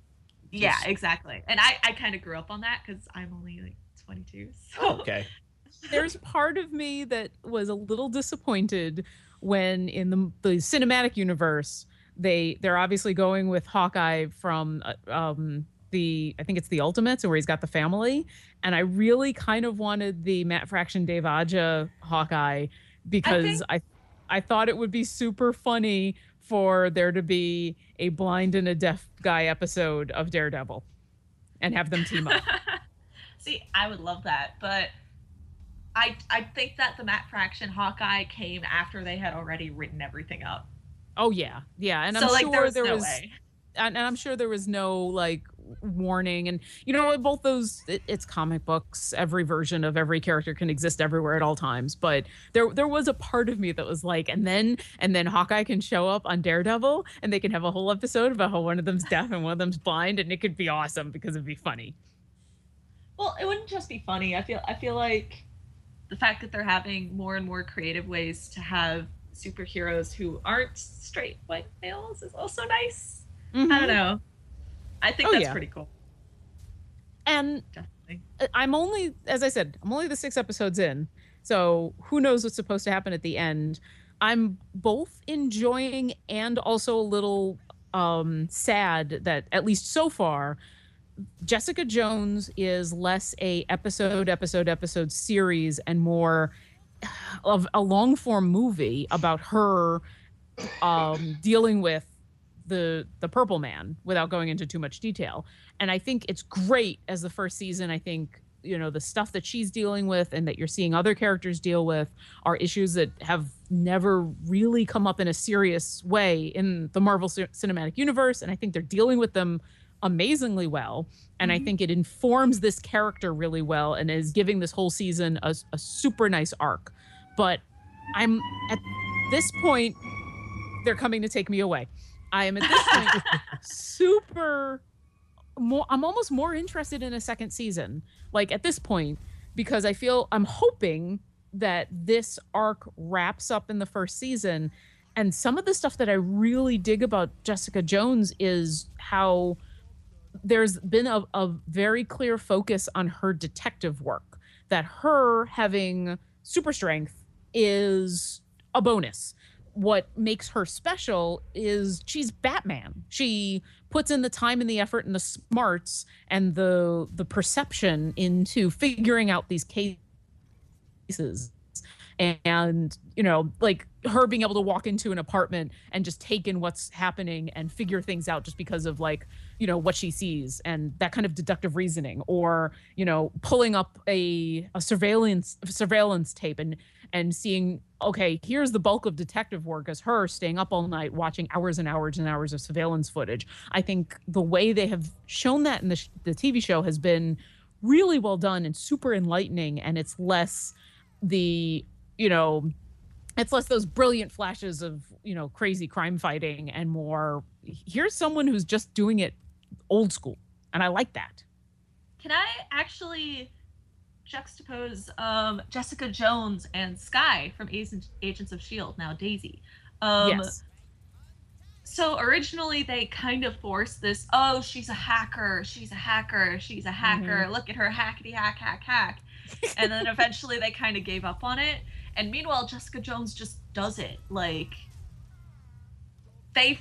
Yeah, exactly. And I, I kind of grew up on that because I'm only like 22. So Okay. there's part of me that was a little disappointed when in the the cinematic universe they they're obviously going with Hawkeye from uh, um the I think it's the Ultimates where he's got the family and I really kind of wanted the Matt Fraction Dave Aja Hawkeye because I I thought it would be super funny for there to be a blind and a deaf guy episode of Daredevil and have them team up. See, I would love that, but I I think that the Matt Fraction Hawkeye came after they had already written everything up. Oh yeah, yeah, and so I'm like sure there was there no was, and, and I'm sure there was no like warning, and you know, both those it, it's comic books. Every version of every character can exist everywhere at all times, but there there was a part of me that was like, and then and then Hawkeye can show up on Daredevil, and they can have a whole episode about how one of them's deaf and one of them's blind, and it could be awesome because it'd be funny. Well, it wouldn't just be funny. I feel I feel like the fact that they're having more and more creative ways to have superheroes who aren't straight white males is also nice. I Mhm. don't know. I think Oh, that's yeah. pretty cool. And Definitely. I'm only, as I said, I'm only the six episodes in. So who knows what's supposed to happen at the end. I'm both enjoying and also a little um, sad that, at least so far, Jessica Jones is less a episode, episode, episode series and more of a long form movie about her um, dealing with the the Purple Man without going into too much detail and I think it's great as the first season. I think you know the stuff that she's dealing with and that you're seeing other characters deal with are issues that have never really come up in a serious way in the Marvel ci- Cinematic Universe, and I think they're dealing with them amazingly well. And I mm-hmm. think it informs this character really well and is giving this whole season a, a super nice arc. But I'm at this point, they're coming to take me away. I am at this point super more I'm almost more interested in a second season like at this point because I feel I'm hoping that this arc wraps up in the first season. And some of the stuff that I really dig about Jessica Jones is how there's been a, a very clear focus on her detective work that her having super strength is a bonus what makes her special is she's Batman. She puts in the time and the effort and the smarts and the the perception into figuring out these cases and you know like her being able to walk into an apartment and just take in what's happening and figure things out just because of like you know what she sees and that kind of deductive reasoning or you know pulling up a, a surveillance surveillance tape and and seeing okay here's the bulk of detective work as her staying up all night watching hours and hours and hours of surveillance footage. I think the way they have shown that in the, sh- the tv show has been really well done and super enlightening and it's less the you know it's less those brilliant flashes of you know crazy crime fighting and more here's someone who's just doing it old school and i like that Can I actually juxtapose um, Jessica Jones and Skye from Agents, of Shield, now Daisy? Um, yes So originally they kind of forced this. Oh, she's a hacker. She's a hacker. She's a hacker. Look at her hackety hack hack hack. and then eventually they kind of gave up on it. And meanwhile, Jessica Jones just does it. Like they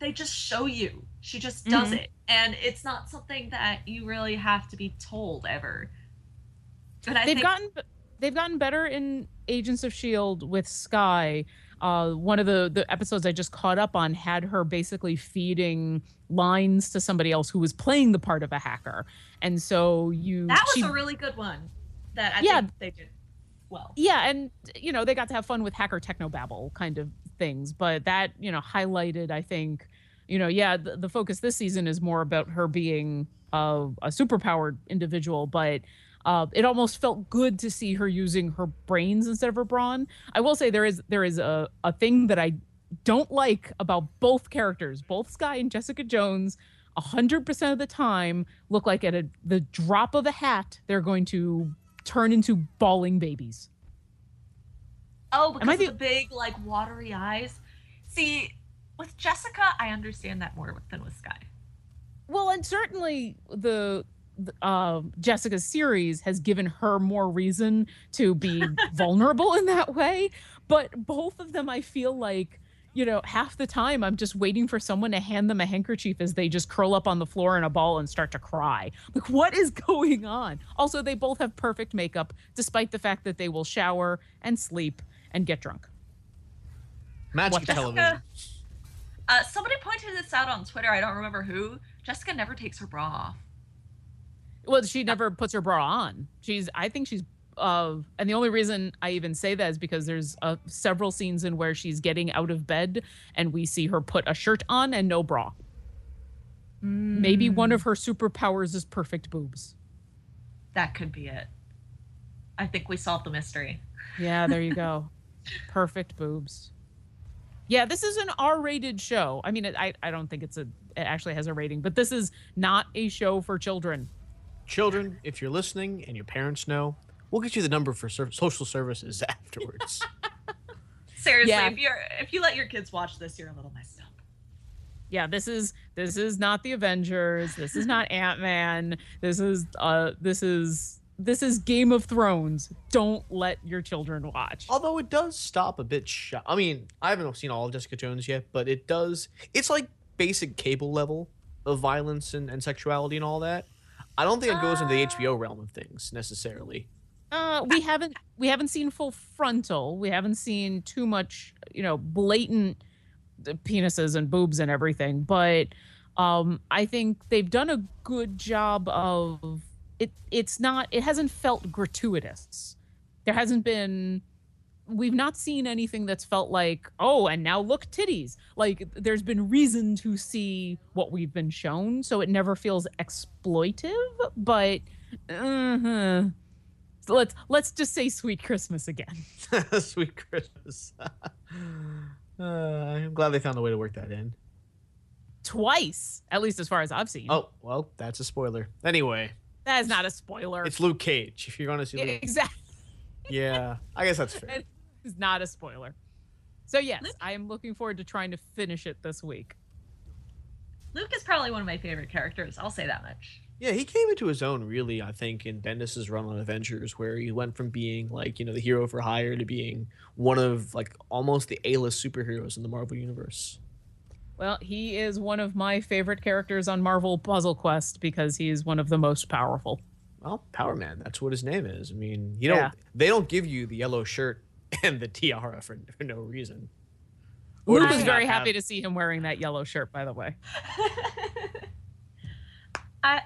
they just show you. She just does Mhm. it, and it's not something that you really have to be told ever. But I they've think gotten they've gotten better in Agents of Shield with Skye. Uh, one of the the episodes I just caught up on had her basically feeding lines to somebody else who was playing the part of a hacker, and so you that was she- a really good one. That I Yeah. think they did well. yeah, and you know they got to have fun with hacker technobabble kind of things, but that you know highlighted I think you know yeah the, the focus this season is more about her being a, a superpowered individual, but uh, it almost felt good to see her using her brains instead of her brawn. I will say there is there is a, a thing that I don't like about both characters, both Skye and Jessica Jones. A hundred percent of the time, look like at a, the drop of a hat, they're going to turn into bawling babies. Oh, Am because the- of the big, like, watery eyes. See, with Jessica, I understand that more than with Skye. Well, and certainly the the, uh, Jessica's series has given her more reason to be vulnerable in that way. But both of them, I feel like, you know, half the time I'm just waiting for someone to hand them a handkerchief as they just curl up on the floor in a ball and start to cry. Like, what is going on? Also, they both have perfect makeup, despite the fact that they will shower and sleep and get drunk. Magic What television. Uh, somebody pointed this out on Twitter. I don't remember who. Jessica never takes her bra off. Well, she never puts her bra on. She's, I think she's, uh, and the only reason I even say that is because there's uh, several scenes in where she's getting out of bed and we see her put a shirt on and no bra. Maybe one of her superpowers is perfect boobs. That could be it. I think we solved the mystery. Yeah, there you go. perfect boobs. Yeah, this is an R-rated show. I mean, it, I I don't think it's a it actually has a rating, but this is not a show for children. Children, if you're listening and your parents know, we'll get you the number for ser- social services afterwards. Seriously, Yeah. if you're if you let your kids watch this, you're a little messed up. yeah this is this is not the avengers this is not ant-man this is uh this is this is game of thrones don't let your children watch Although it does stop a bit shy. I mean, I haven't seen all of Jessica Jones yet, but it does. It's like basic cable level of violence and, and sexuality and all that. I don't think it goes into the HBO realm of things necessarily. Uh we haven't we haven't seen full frontal. We haven't seen too much you know blatant uh, penises and boobs and everything but um i think they've done a good job of it it's not it hasn't felt gratuitous. There hasn't been we've not seen anything that's felt like oh and now look titties. Like there's been reason to see what we've been shown so it never feels exploitive but uh-huh. So let's let's just say sweet christmas again Sweet Christmas. uh, I'm glad they found a way to work that in. twice at least as far as i've seen Oh, well, that's a spoiler. Anyway, that is not a spoiler it's Luke Cage. If you're going to see Yeah, Luke. exactly Yeah, I guess that's fair. It is not a spoiler so yes Luke- i am looking forward to trying to finish it this week Luke is probably one of my favorite characters. I'll say that much. Yeah, he came into his own really, I think, in Bendis's run on Avengers, where he went from being like, you know, the hero for hire to being one of like almost the A-list superheroes in the Marvel universe. well he is one of my favorite characters on marvel puzzle quest because he is one of the most powerful Well, Power Man. That's what his name is. I mean, you don't. Yeah. They don't give you the yellow shirt and the tiara for, for no reason. Or Luke does was he not very happy have- to see him wearing that yellow shirt, by the way. I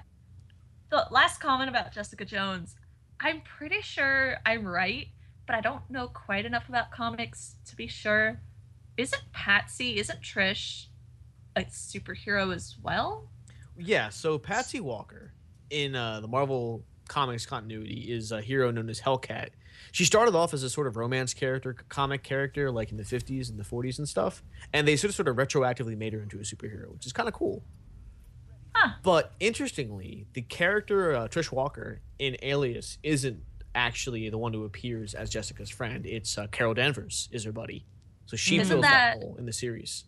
the last comment about Jessica Jones. I'm pretty sure I'm right, but I don't know quite enough about comics to be sure. Isn't Patsy? Isn't Trish a superhero as well? Yeah. So Patsy Walker in uh, the Marvel Comics continuity is a hero known as Hellcat. She started off as a sort of romance character, comic character, like in the 50s and the 40s and stuff, and they sort of sort of retroactively made her into a superhero, which is kind of cool. Huh. But interestingly, the character uh, Trish Walker in Alias isn't actually the one who appears as Jessica's friend. It's uh, Carol Danvers is her buddy, so she Isn't fills that, that- role in the series.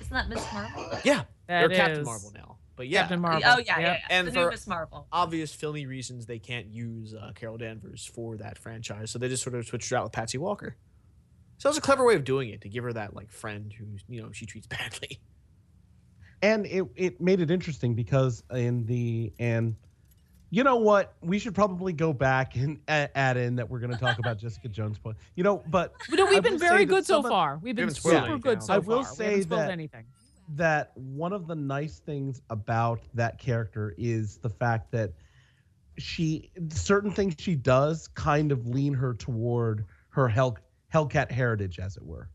Isn't that Miss Marvel? Yeah, That they're Captain Marvel now. But yeah, Captain Marvel. Oh yeah, yeah, Yep. yeah. And the for- new Miss Marvel. obvious filmy reasons they can't use uh, Carol Danvers for that franchise, so they just sort of switched her out with Patsy Walker. So it was a clever way of doing it to give her that like friend who you know she treats badly. And it, it made it interesting because in the and you know what we should probably go back and add in that we're going to talk about jessica jones point you know but But no, we've been very good so of- far. We've been super good else. so I will far. we say haven't that- anything. that one of the nice things about that character is the fact that she certain things she does kind of lean her toward her Hell, Hellcat heritage, as it were.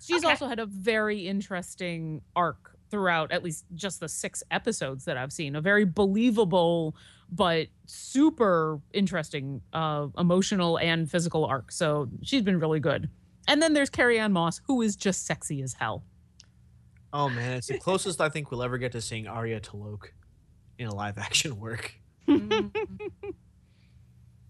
She's Okay. also had a very interesting arc throughout at least just the six episodes that I've seen. A very believable but super interesting uh emotional and physical arc. So she's been really good. And then there's Carrie-Anne Moss, who is just sexy as hell. Oh man, it's the closest I think we'll ever get to seeing Aria T'Loak in a live action work.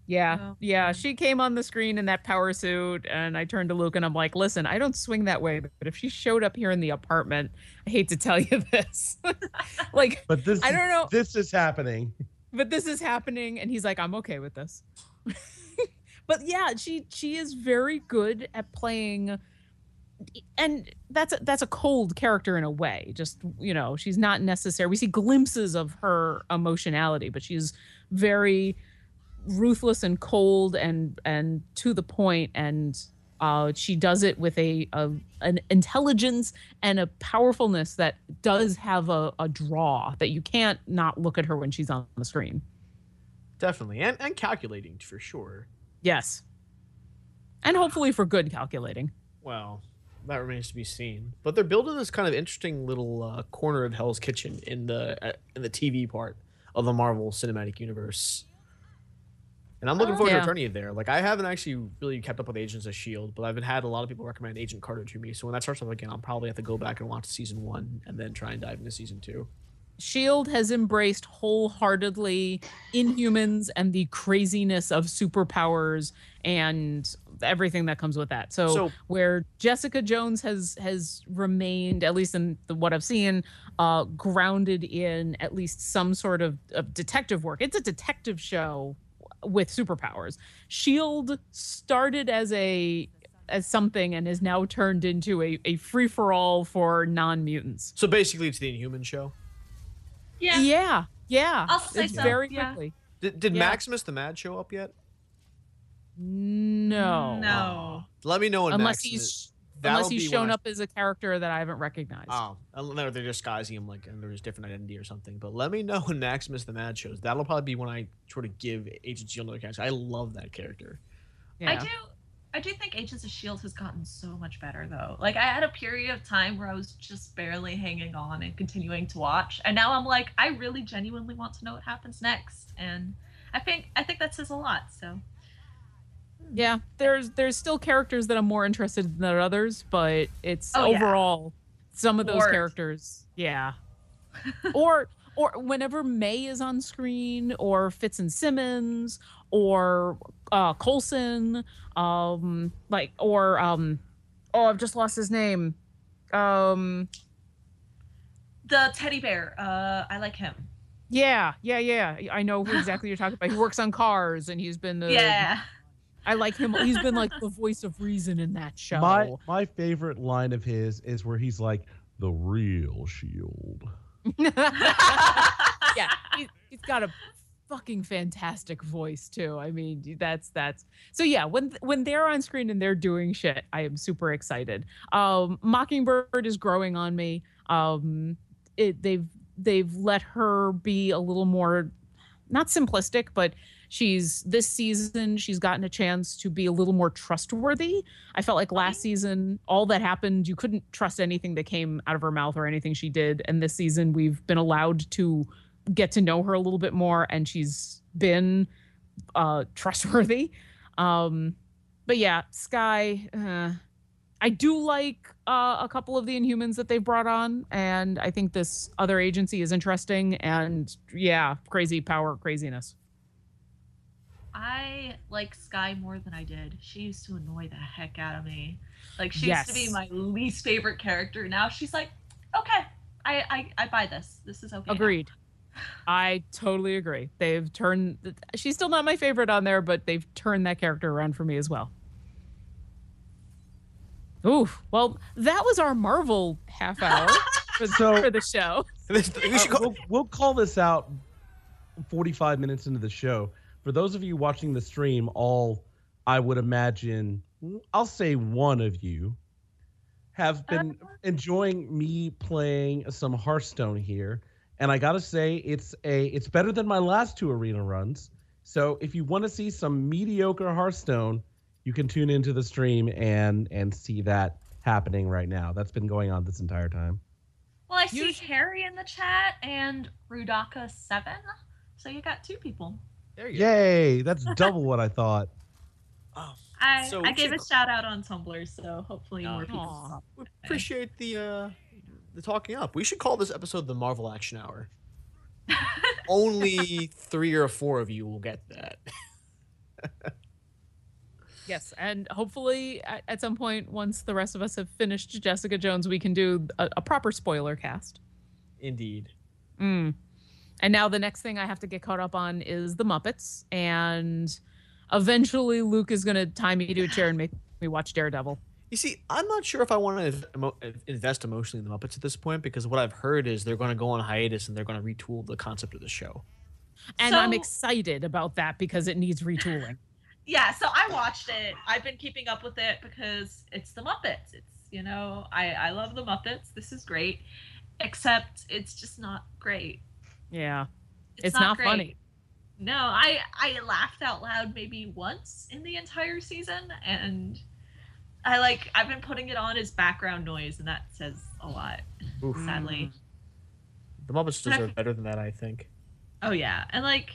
Yeah, Oh. yeah. She came on the screen in that power suit, and I turned to Luke and I'm like, listen, I don't swing that way, but if she showed up here in the apartment, I hate to tell you this. like, But this I don't know. this is happening. but this is happening and he's like i'm okay with this but yeah she she is very good at playing and that's a, that's a cold character in a way just you know she's not necessary we see glimpses of her emotionality but she's very ruthless and cold and and to the point and uh, she does it with a, a an intelligence and a powerfulness that does have a, a draw that you can't not look at her when she's on the screen. Definitely, and and calculating for sure. Yes. And hopefully for good calculating. Well, that remains to be seen. But they're building this kind of interesting little uh, corner of Hell's Kitchen in the uh, in the TV part of the Marvel Cinematic Universe. And I'm looking Oh. forward Yeah. to returning it there. Like I haven't actually really kept up with Agents of Shield, but I've been had a lot of people recommend Agent Carter to me. So when that starts up again, I'll probably have to go back and watch season one and then try and dive into season two. Shield has embraced wholeheartedly Inhumans and the craziness of superpowers and everything that comes with that. So, So- where Jessica Jones has has remained, at least in the, what I've seen, uh, grounded in at least some sort of, of detective work. It's a detective show with superpowers. Shield started as a as something and is now turned into a, a free for all for non mutants. So basically, it's the Inhuman show. Yeah. Yeah, yeah. I'll say it's so, very yeah. quickly. Did, did Yeah. Maximus the Mad show up yet? No. No. Let me know when Unless Maximus- he's that'll unless he's be when shown I- up as a character that I haven't recognized. Oh, unless they're disguising him like and there's different identity or something. But let me know when Maximus the Mad shows. That'll probably be when I sort of give Agent Shield another character. I love that character. yeah. I do I do think Agents of Shield has gotten so much better though. Like I had a period of time where I was just barely hanging on and continuing to watch. And now I'm like, I really genuinely want to know what happens next. And I think I think that says a lot. So Yeah, there's there's still characters that I'm more interested in than others, but it's Oh, yeah. overall some of those characters, yeah. or or whenever May is on screen, or Fitz and Simmons, or uh, Coulson, um, like or um, oh, I've just lost his name. Um, the teddy bear, uh, I like him. yeah, yeah, yeah. I know who exactly you're talking about. He works on cars, and he's been the yeah. I like him. He's been like the voice of reason in that show. My my favorite line of his is where he's like, "The real shield." yeah, he, he's got a fucking fantastic voice too. I mean, that's that's so yeah. When when they're on screen and they're doing shit, I am super excited. Um, Mockingbird is growing on me. Um, it, they've they've let her be a little more not simplistic, but she's this season she's gotten a chance to be a little more trustworthy. I felt like last season all that happened you couldn't trust anything that came out of her mouth or anything she did, and this season we've been allowed to get to know her a little bit more, and she's been uh, trustworthy. Um, but yeah, Skye. Uh, I do like uh, a couple of the Inhumans that they've brought on, and I think this other agency is interesting. And yeah, crazy power, craziness. I like Skye more than I did. She used to annoy the heck out of me. Like she Yes. used to be my least favorite character. Now she's like, okay, I I, I buy this. This is okay. now." Agreed. I totally agree. They've turned. She's still not my favorite on there, but they've turned that character around for me as well. Ooh, well, that was our Marvel half hour for, So- for the show. This- we should Uh, call, we'll, we'll call this out 45 minutes into the show. For those of you watching the stream, all I would imagine, I'll say one of you, have been uh-huh. enjoying me playing some Hearthstone here. And I gotta say, it's a it's better than my last two arena runs. So if you want to see some mediocre Hearthstone, you can tune into the stream and and see that happening right now. That's been going on this entire time. Well, I see Usually- Harry in the chat and Rudaka seven. So you got two people. There you go. Yay! That's double what I thought. Oh, I So I gave should- a shout out on Tumblr, so hopefully more people. We appreciate the uh, the talking up. We should call this episode the Marvel Action Hour. Only three or four of you will get that. Yes, and hopefully at, at some point, once the rest of us have finished Jessica Jones, we can do a, a proper spoiler cast. Indeed. Mm. And now the next thing I have to get caught up on is the Muppets, and eventually Luke is going to tie me to a chair and make me watch Daredevil. You see, I'm not sure if I want to invest emotionally in the Muppets at this point because what I've heard is they're going to go on hiatus and they're going to retool the concept of the show. And I'm excited about that because it needs retooling. yeah, so I watched it. I've been keeping up with it because it's the Muppets. It's you know, I I love the Muppets. This is great, except it's just not great. Yeah, it's, not, great. funny. No, I I laughed out loud maybe once in the entire season, and I like I've been putting it on as background noise, and that says a lot. Oof. Sadly. The Muppets deserve better than that, I think. Oh yeah, and like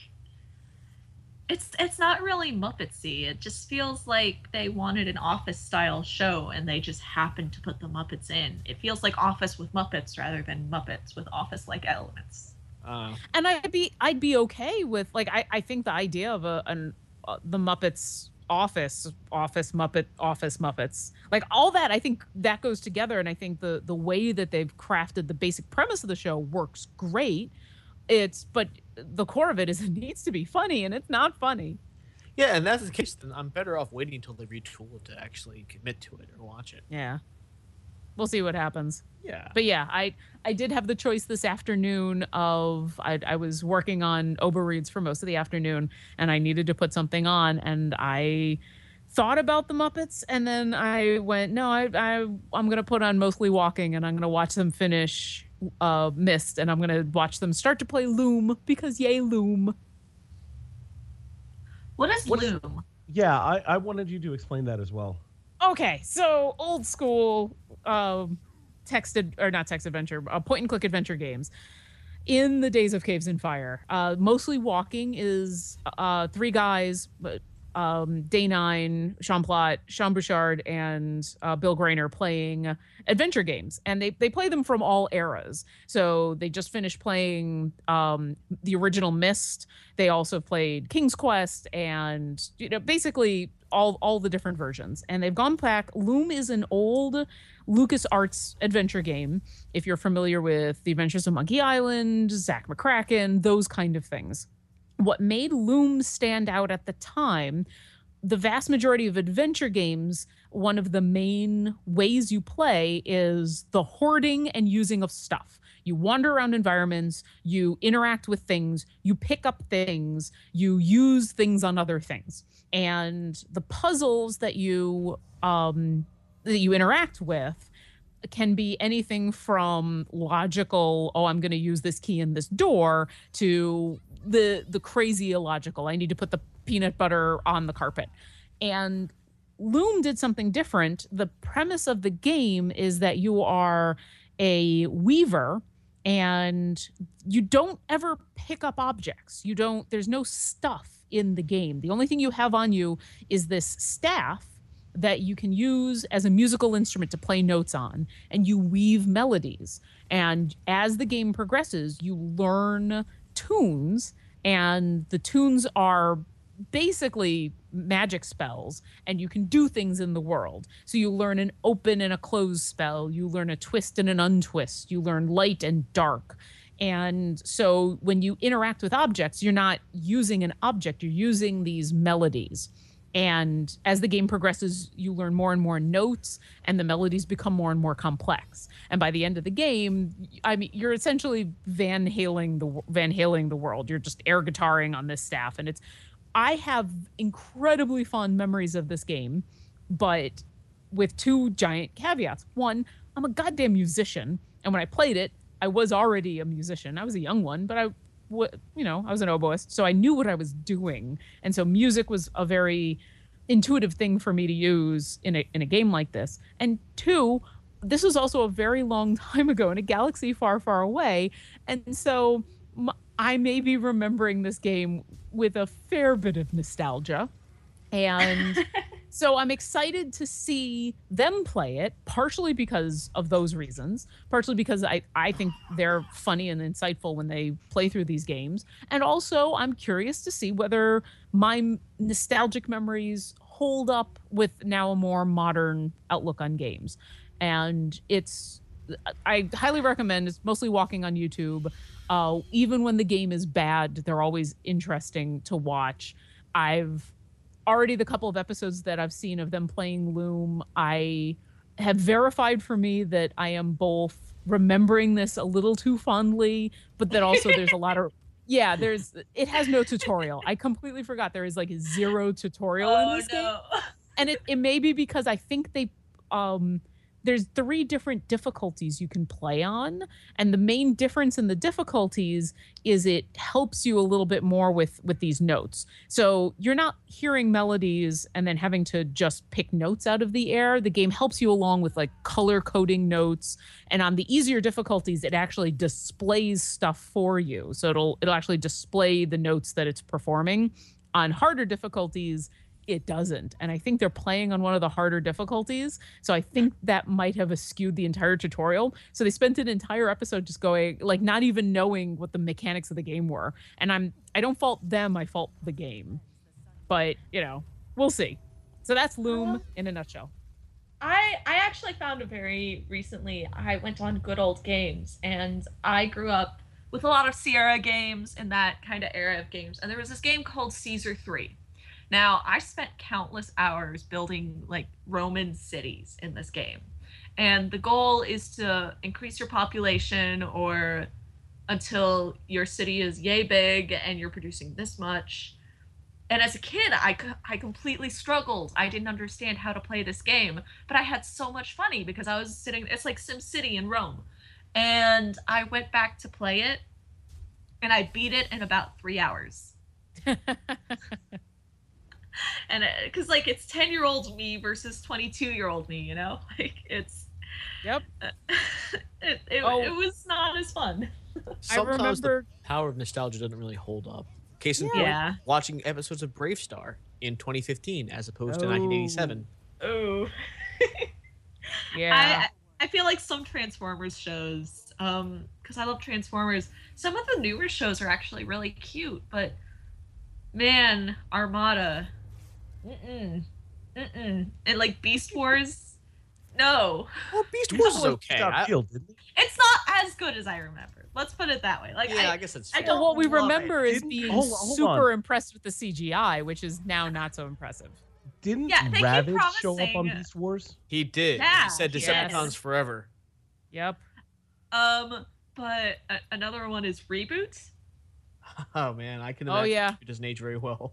it's it's not really Muppetsy. It just feels like they wanted an Office style show, and they just happened to put the Muppets in. It feels like Office with Muppets rather than Muppets with Office like elements. Uh, and I'd be I'd be okay with like I, I think the idea of a an uh, the Muppets office office Muppet office Muppets like all that I think that goes together and I think the the way that they've crafted the basic premise of the show works great. It's but the core of it is it needs to be funny and it's not funny. yeah, and that's the case. Then I'm better off waiting until they retool it to actually commit to it or watch it. Yeah. We'll see what happens. Yeah. but yeah, I I did have the choice this afternoon of I, I was working on Ober reads for most of the afternoon, and I needed to put something on, and I thought about the Muppets, and then I went, no, I, I I'm gonna put on mostly walking, and I'm gonna watch them finish uh Myst, and I'm gonna watch them start to play Loom because yay Loom. What is What is- Loom? Yeah, I, I wanted you to explain that as well. Okay, so old school um, texted or not text adventure, uh, point and click adventure games. In the days of Caves and Fire, uh, mostly walking is uh, three guys, but um, Day Nine, Sean Plott, Sean Bouchard, and uh, Bill Grainer playing adventure games, and they they play them from all eras. So they just finished playing um, the original Myst. They also played King's Quest, and you know basically all all the different versions. And they've gone back. Loom is an old LucasArts adventure game. If you're familiar with The Adventures of Monkey Island, Zak McKracken, those kind of things what made Loom stand out at the time, the vast majority of adventure games, one of the main ways you play is the hoarding and using of stuff. You wander around environments, you interact with things, you pick up things, you use things on other things. And the puzzles that you um that you interact with can be anything from logical, oh, I'm going to use this key in this door to the the crazy illogical. I need to put the peanut butter on the carpet. And Loom did something different. The premise of the game is that you are a weaver and you don't ever pick up objects. You don't there's no stuff in the game. The only thing you have on you is this staff that you can use as a musical instrument to play notes on and you weave melodies. And as the game progresses, you learn tunes and the tunes are basically magic spells and you can do things in the world. So you learn an open and a close spell, you learn a twist and an untwist, you learn light and dark. And so when you interact with objects, you're not using an object, you're using these melodies. And as the game progresses, you learn more and more notes, and the melodies become more and more complex. And by the end of the game, I mean, you're essentially Van Halen the Van Halen the world. You're just air guitaring on this staff, and it's. I have incredibly fond memories of this game, but with two giant caveats. One, I'm a goddamn musician, and when I played it, I was already a musician. I was a young one, but I you know i was an oboist so i knew what i was doing. And so music was a very intuitive thing for me to use in a in a game like this. And two this was also a very long time ago in a galaxy far far away. And so I may be remembering this game with a fair bit of nostalgia. And so I'm excited to see them play it, partially because of those reasons, partially because I, I think they're funny and insightful when they play through these games. And also, I'm curious to see whether my nostalgic memories hold up with now a more modern outlook on games. And it's, I highly recommend, it's mostly walking on YouTube. Uh, even when the game is bad, they're always interesting to watch. I've already the couple of episodes that I've seen of them playing Loom, I have verified for me that I am both remembering this a little too fondly, but that also there's a lot of yeah, there's it has no tutorial. I completely forgot there is like zero tutorial oh, in this no. game. And it, it may be because I think they um there's three different difficulties you can play on and the main difference in the difficulties is it helps you a little bit more with with these notes. So you're not hearing melodies and then having to just pick notes out of the air. The game helps you along with like color coding notes and on the easier difficulties it actually displays stuff for you. So it'll it'll actually display the notes that it's performing. On harder difficulties it doesn't. And I think they're playing on one of the harder difficulties. So I think that might have skewed the entire tutorial. So they spent an entire episode just going like not even knowing what the mechanics of the game were. And I'm I don't fault them, I fault the game. But, you know, we'll see. So that's Loom in a nutshell. I I actually found a very recently. I went on Good Old Games, and I grew up with a lot of Sierra games in that kind of era of games. And there was this game called Caesar 3. Now, I spent countless hours building like Roman cities in this game. And the goal is to increase your population or until your city is yay big and you're producing this much. And as a kid, I, I completely struggled. I didn't understand how to play this game, but I had so much funny because I was sitting, it's like SimCity in Rome. And I went back to play it and I beat it in about three hours. and because like it's 10 year old me versus 22 year old me you know like it's Yep. it, it, Oh. it was not as fun Sometimes remember- the power of nostalgia doesn't really hold up. Case in point, Yeah. watching episodes of BraveStarr in 2015 as opposed to 1987. oh Yeah. I, I feel like some transformers shows um because i love transformers some of the newer shows are actually really cute but man armada mm-mm mm-mm and like beast wars no Well, Beast Wars is okay. Got I- killed, didn't he? it's not as good as i remember let's put it that way like yeah, I, I, guess that's I don't what we remember is Didn't- being hold hold super on. impressed with the CGI, which is now not so impressive. Didn't Yeah, they Ravage show up on Beast Wars? He did. Yeah, he said yes. Decepticons forever. Yep. um but a- another one is Reboot. Oh man, I can Oh, imagine yeah. it doesn't age very well.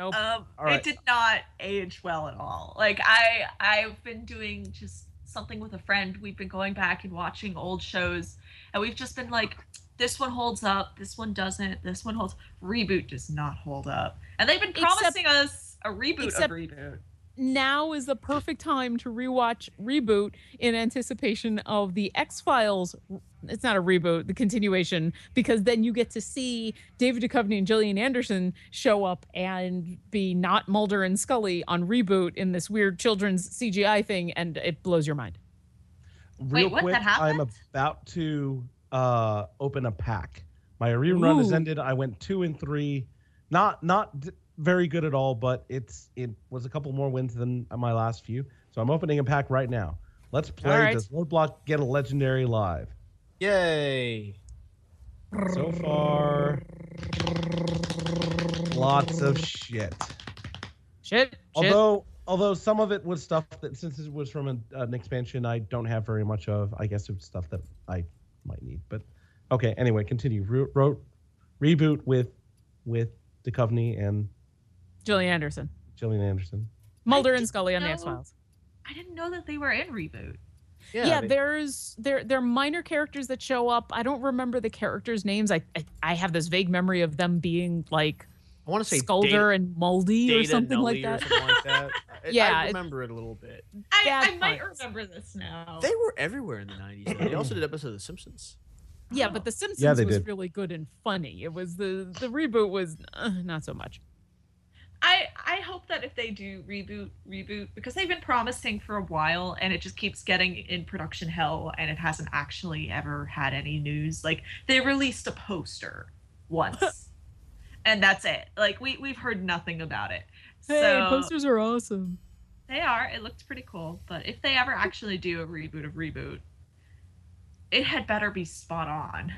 Nope. Um, right. It did not age well at all. Like I, I've been doing just something with a friend. We've been going back and watching old shows, and we've just been like, this one holds up, this one doesn't, this one holds. Reboot does not hold up, and they've been Except- promising us a reboot except- of Reboot. Now is the perfect time to rewatch reboot in anticipation of the X Files. It's not a reboot, the continuation, because then you get to see David Duchovny and Gillian Anderson show up and be not Mulder and Scully on reboot in this weird children's CGI thing, and it blows your mind. Real Wait, what? quick, That I'm about to uh, open a pack. My rerun has ended. I went two and three, not not d- very good at all, but it's it was a couple more wins than my last few. So I'm opening a pack right now. Let's play. right. Does Roadblock get a legendary live? Yay! So far, lots of shit. Shit. shit. Although although some of it was stuff that since it was from an, an expansion, I don't have very much of. I guess it's stuff that I might need. But okay, anyway, continue. Re- wrote reboot with with Duchovny and Gillian Anderson. Gillian Anderson. Mulder and Scully on the know- X Files. I didn't know that they were in Reboot. Yeah, they- there's there there are minor characters that show up. I don't remember the characters' names. I I, I have this vague memory of them being like I want to say Skulder Data, and Moldy or Data something like that. something like that. Yeah, I it- remember it a little bit. I, I might remember this now. They were everywhere in the '90s. They also did episodes of The Simpsons. Yeah, Oh. but The Simpsons Yeah, was did. really good and funny. It was the the reboot was uh, not so much. I I hope that if they do reboot reboot because they've been promising for a while and it just keeps getting in production hell and it hasn't actually ever had any news. Like they released a poster once. and that's it. Like we we've heard nothing about it. Hey, so posters are awesome. they are. It looked pretty cool, but if they ever actually do a reboot of reboot, it had better be spot on.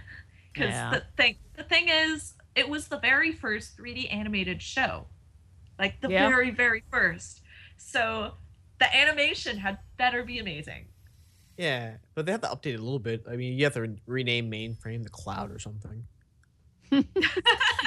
Cuz Yeah. the thing the thing is it was the very first 3D animated show. Like the Yeah. very very first. So the animation had better be amazing. Yeah, but they have to update it a little bit. I mean, you have to re- rename mainframe the cloud or something.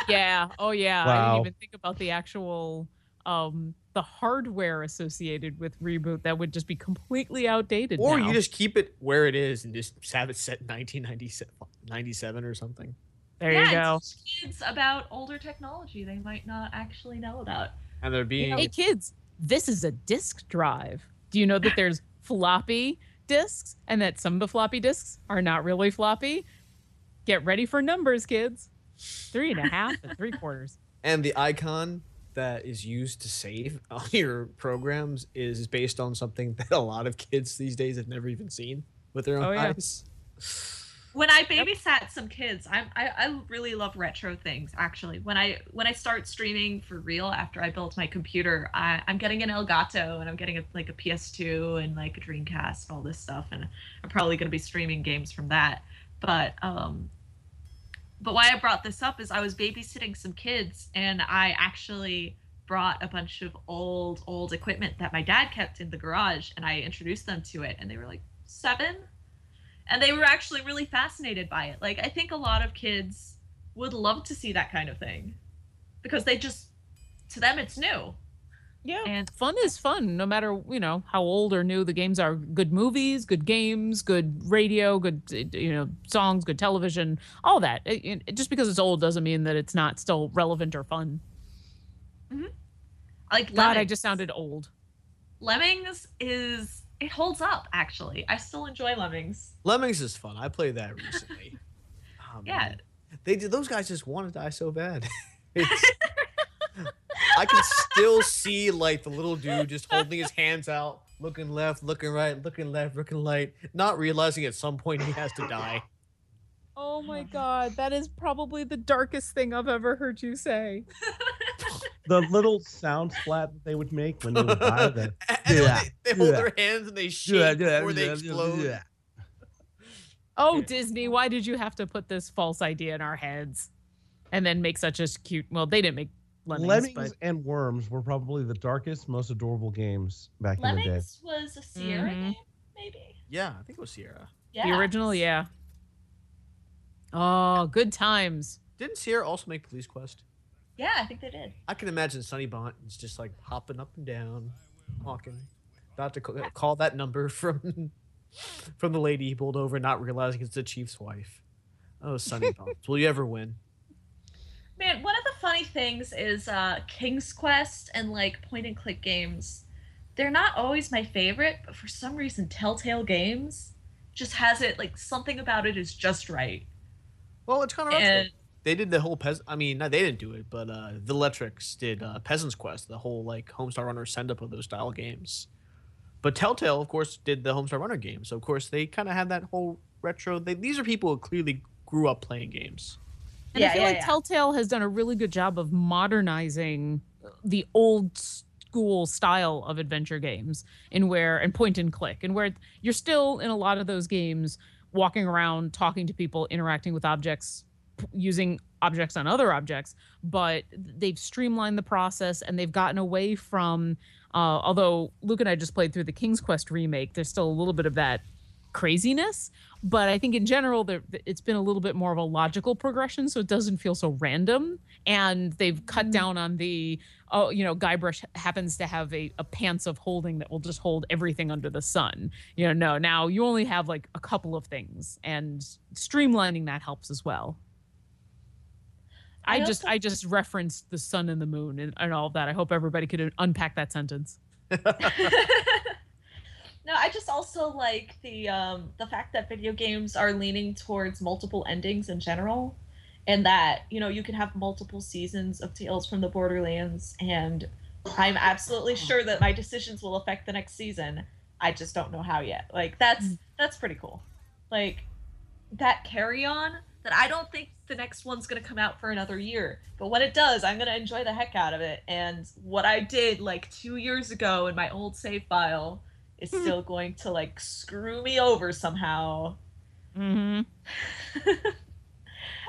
Yeah. Oh yeah. I Wow. didn't even think about the actual um the hardware associated with reboot that would just be completely outdated. Or now. you just keep it where it is and just have it set 1997 or something. There yeah, you go. and teach kids about older technology they might not actually know about. And they're being Hey kids, this is a disk drive. Do you know that there's floppy disks and that some of the floppy disks are not really floppy? Get ready for numbers, kids. Three and a half and three quarters. and the icon that is used to save on your programs is based on something that a lot of kids these days have never even seen with their oh, own Oh, yeah. eyes. When I babysat some kids, I'm, I I really love retro things. Actually, when I when I start streaming for real after I built my computer, I, I'm getting an Elgato and I'm getting a, like a PS2 and like a Dreamcast, all this stuff, and I'm probably going to be streaming games from that. But um, but why I brought this up is I was babysitting some kids and I actually brought a bunch of old old equipment that my dad kept in the garage and I introduced them to it and they were like seven and they were actually really fascinated by it. Like I think a lot of kids would love to see that kind of thing because they just to them it's new. Yeah. And Fun is fun, no matter you know how old or new the games are. Good movies, good games, good radio, good you know songs, good television, all that. It- it- just because it's old doesn't mean that it's not still relevant or fun. Mm-hmm. like God, I just sounded old. Lemmings is it holds up actually. I still enjoy Lemmings. Lemmings is fun. I played that recently. Oh, Yeah. man. They did those guys just want to die so bad. It's- I can still see like the little dude just holding his hands out, looking left, looking right, looking left, looking right, not realizing at some point he has to die. Oh my God, that is probably the darkest thing I've ever heard you say. The little sound splat that they would make when they would die. The, And then Yeah, they, they hold yeah. their hands and they shake before they explode. Oh, Yeah. Disney, why did you have to put this false idea in our heads and then make such a cute? Well, they didn't make lemmings, Lemmings but and Worms were probably the darkest, most adorable games back in the day. Lemmings was a Sierra Mhm. game, maybe. Yeah, I think it was Sierra. Yeah. the original, yeah. Oh, good times. Didn't Sierra also make Police Quest? Yeah, I think they did. I can imagine Sonny Bonds is just like hopping up and down, walking, about to call, call that number from from the lady he pulled over, not realizing it's the chief's wife. Oh, Sonny Bonds, will you ever win? Man, one of the funny things is uh, King's Quest and like point and click games. They're not always my favorite, but for some reason, Telltale Games just has it like something about it is just right. Well, it's kind of they did the whole pez. I mean, no, they didn't do it, but uh, Videlectrix did uh, Peasant's Quest, the whole like Homestar Runner send up of those style games. But Telltale, of course, did the Homestar Runner game, so of course they kind of had that whole retro. They, these are people who clearly grew up playing games. And Yeah, I feel yeah, like yeah. Telltale has done a really good job of modernizing the old school style of adventure games in where and point and click and where you're still in a lot of those games walking around talking to people interacting with objects p- using objects on other objects but they've streamlined the process and they've gotten away from uh, although luke and i just played through the king's quest remake there's still a little bit of that craziness but i think in general there, it's been a little bit more of a logical progression so it doesn't feel so random. And they've cut down on the oh you know guybrush happens to have a, a pants of holding that will just hold everything under the sun. You know no now you only have like a couple of things and streamlining that helps as well i, I just also- i just referenced the sun and the moon and, and all of that i hope everybody could unpack that sentence no, I just also like the um the fact that video games are leaning towards multiple endings in general and that, you know, you can have multiple seasons of Tales from the Borderlands and I'm absolutely sure that my decisions will affect the next season. I just don't know how yet. Like that's that's pretty cool. Like that carry on that I don't think the next one's going to come out for another year. But when it does, I'm going to enjoy the heck out of it. And what I did like 2 years ago in my old save file is still going to like screw me over somehow. mm-hmm.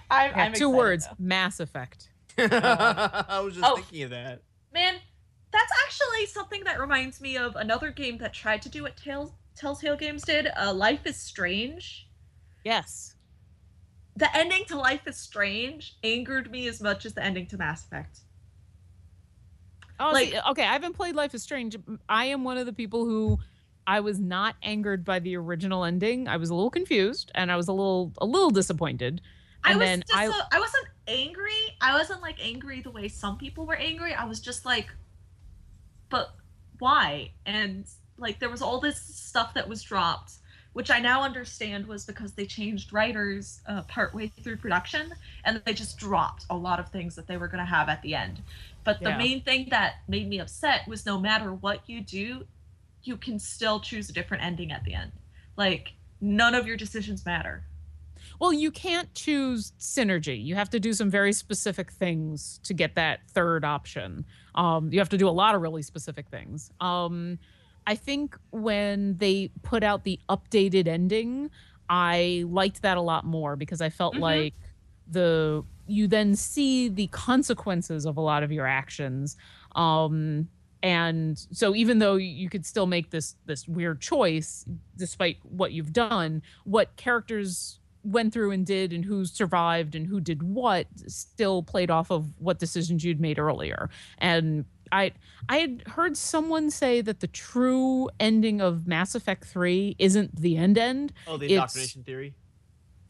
I'm, yeah, I'm two words though. mass effect I was just Oh. thinking of that. Man, that's actually something that reminds me of another game that tried to do what Tales, Telltale Games did. Uh, Life is Strange. yes The ending to Life is Strange angered me as much as the ending to Mass Effect. Oh, Like- see, okay. I haven't played Life is Strange. I am one of the people who I was not angered by the original ending. I was a little confused and I was a little a little disappointed. I And was then just I so, I wasn't angry. I wasn't like angry the way some people were angry. I was just like, but why? And like there was all this stuff that was dropped, which I now understand was because they changed writers uh, partway through production, and they just dropped a lot of things that they were going to have at the end. But the Yeah. main thing that made me upset was no matter what you do, you can still choose a different ending at the end. Like none of your decisions matter. well, you can't choose synergy. You have to do some very specific things to get that third option. Um, you have to do a lot of really specific things. Um, I think when they put out the updated ending, I liked that a lot more because I felt Mhm. like the you then see the consequences of a lot of your actions. Um, and so even though you could still make this this weird choice despite what you've done, what characters went through and did and who survived and who did what still played off of what decisions you'd made earlier. And I I had heard someone say that the true ending of Mass Effect 3 isn't the end end. Oh, the It's- indoctrination theory.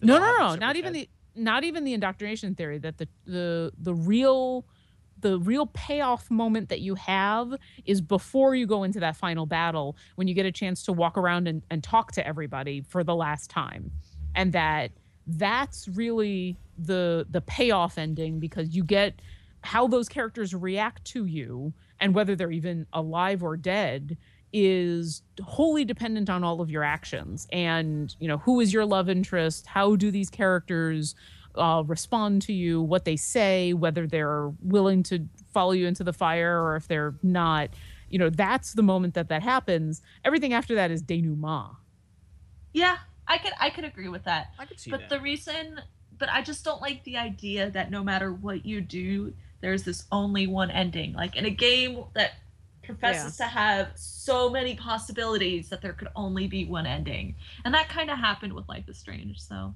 That No, no, no, not even head? the not even the indoctrination theory that the the the real the real payoff moment that you have is before you go into that final battle when you get a chance to walk around and, and talk to everybody for the last time and that that's really the the payoff ending because you get how those characters react to you and whether they're even alive or dead is wholly dependent on all of your actions. And you know who is your love interest? How do these characters uh, respond to you? What they say? Whether they're willing to follow you into the fire or if they're not. You know that's the moment that that happens. Everything after that is denouement. Yeah, I could I could agree with that. I could see but that. the reason but I just don't like the idea that no matter what you do, there's this only one ending. Like in a game that professes to have so many possibilities that there could only be one ending. And that kind of happened with Life is Strange, so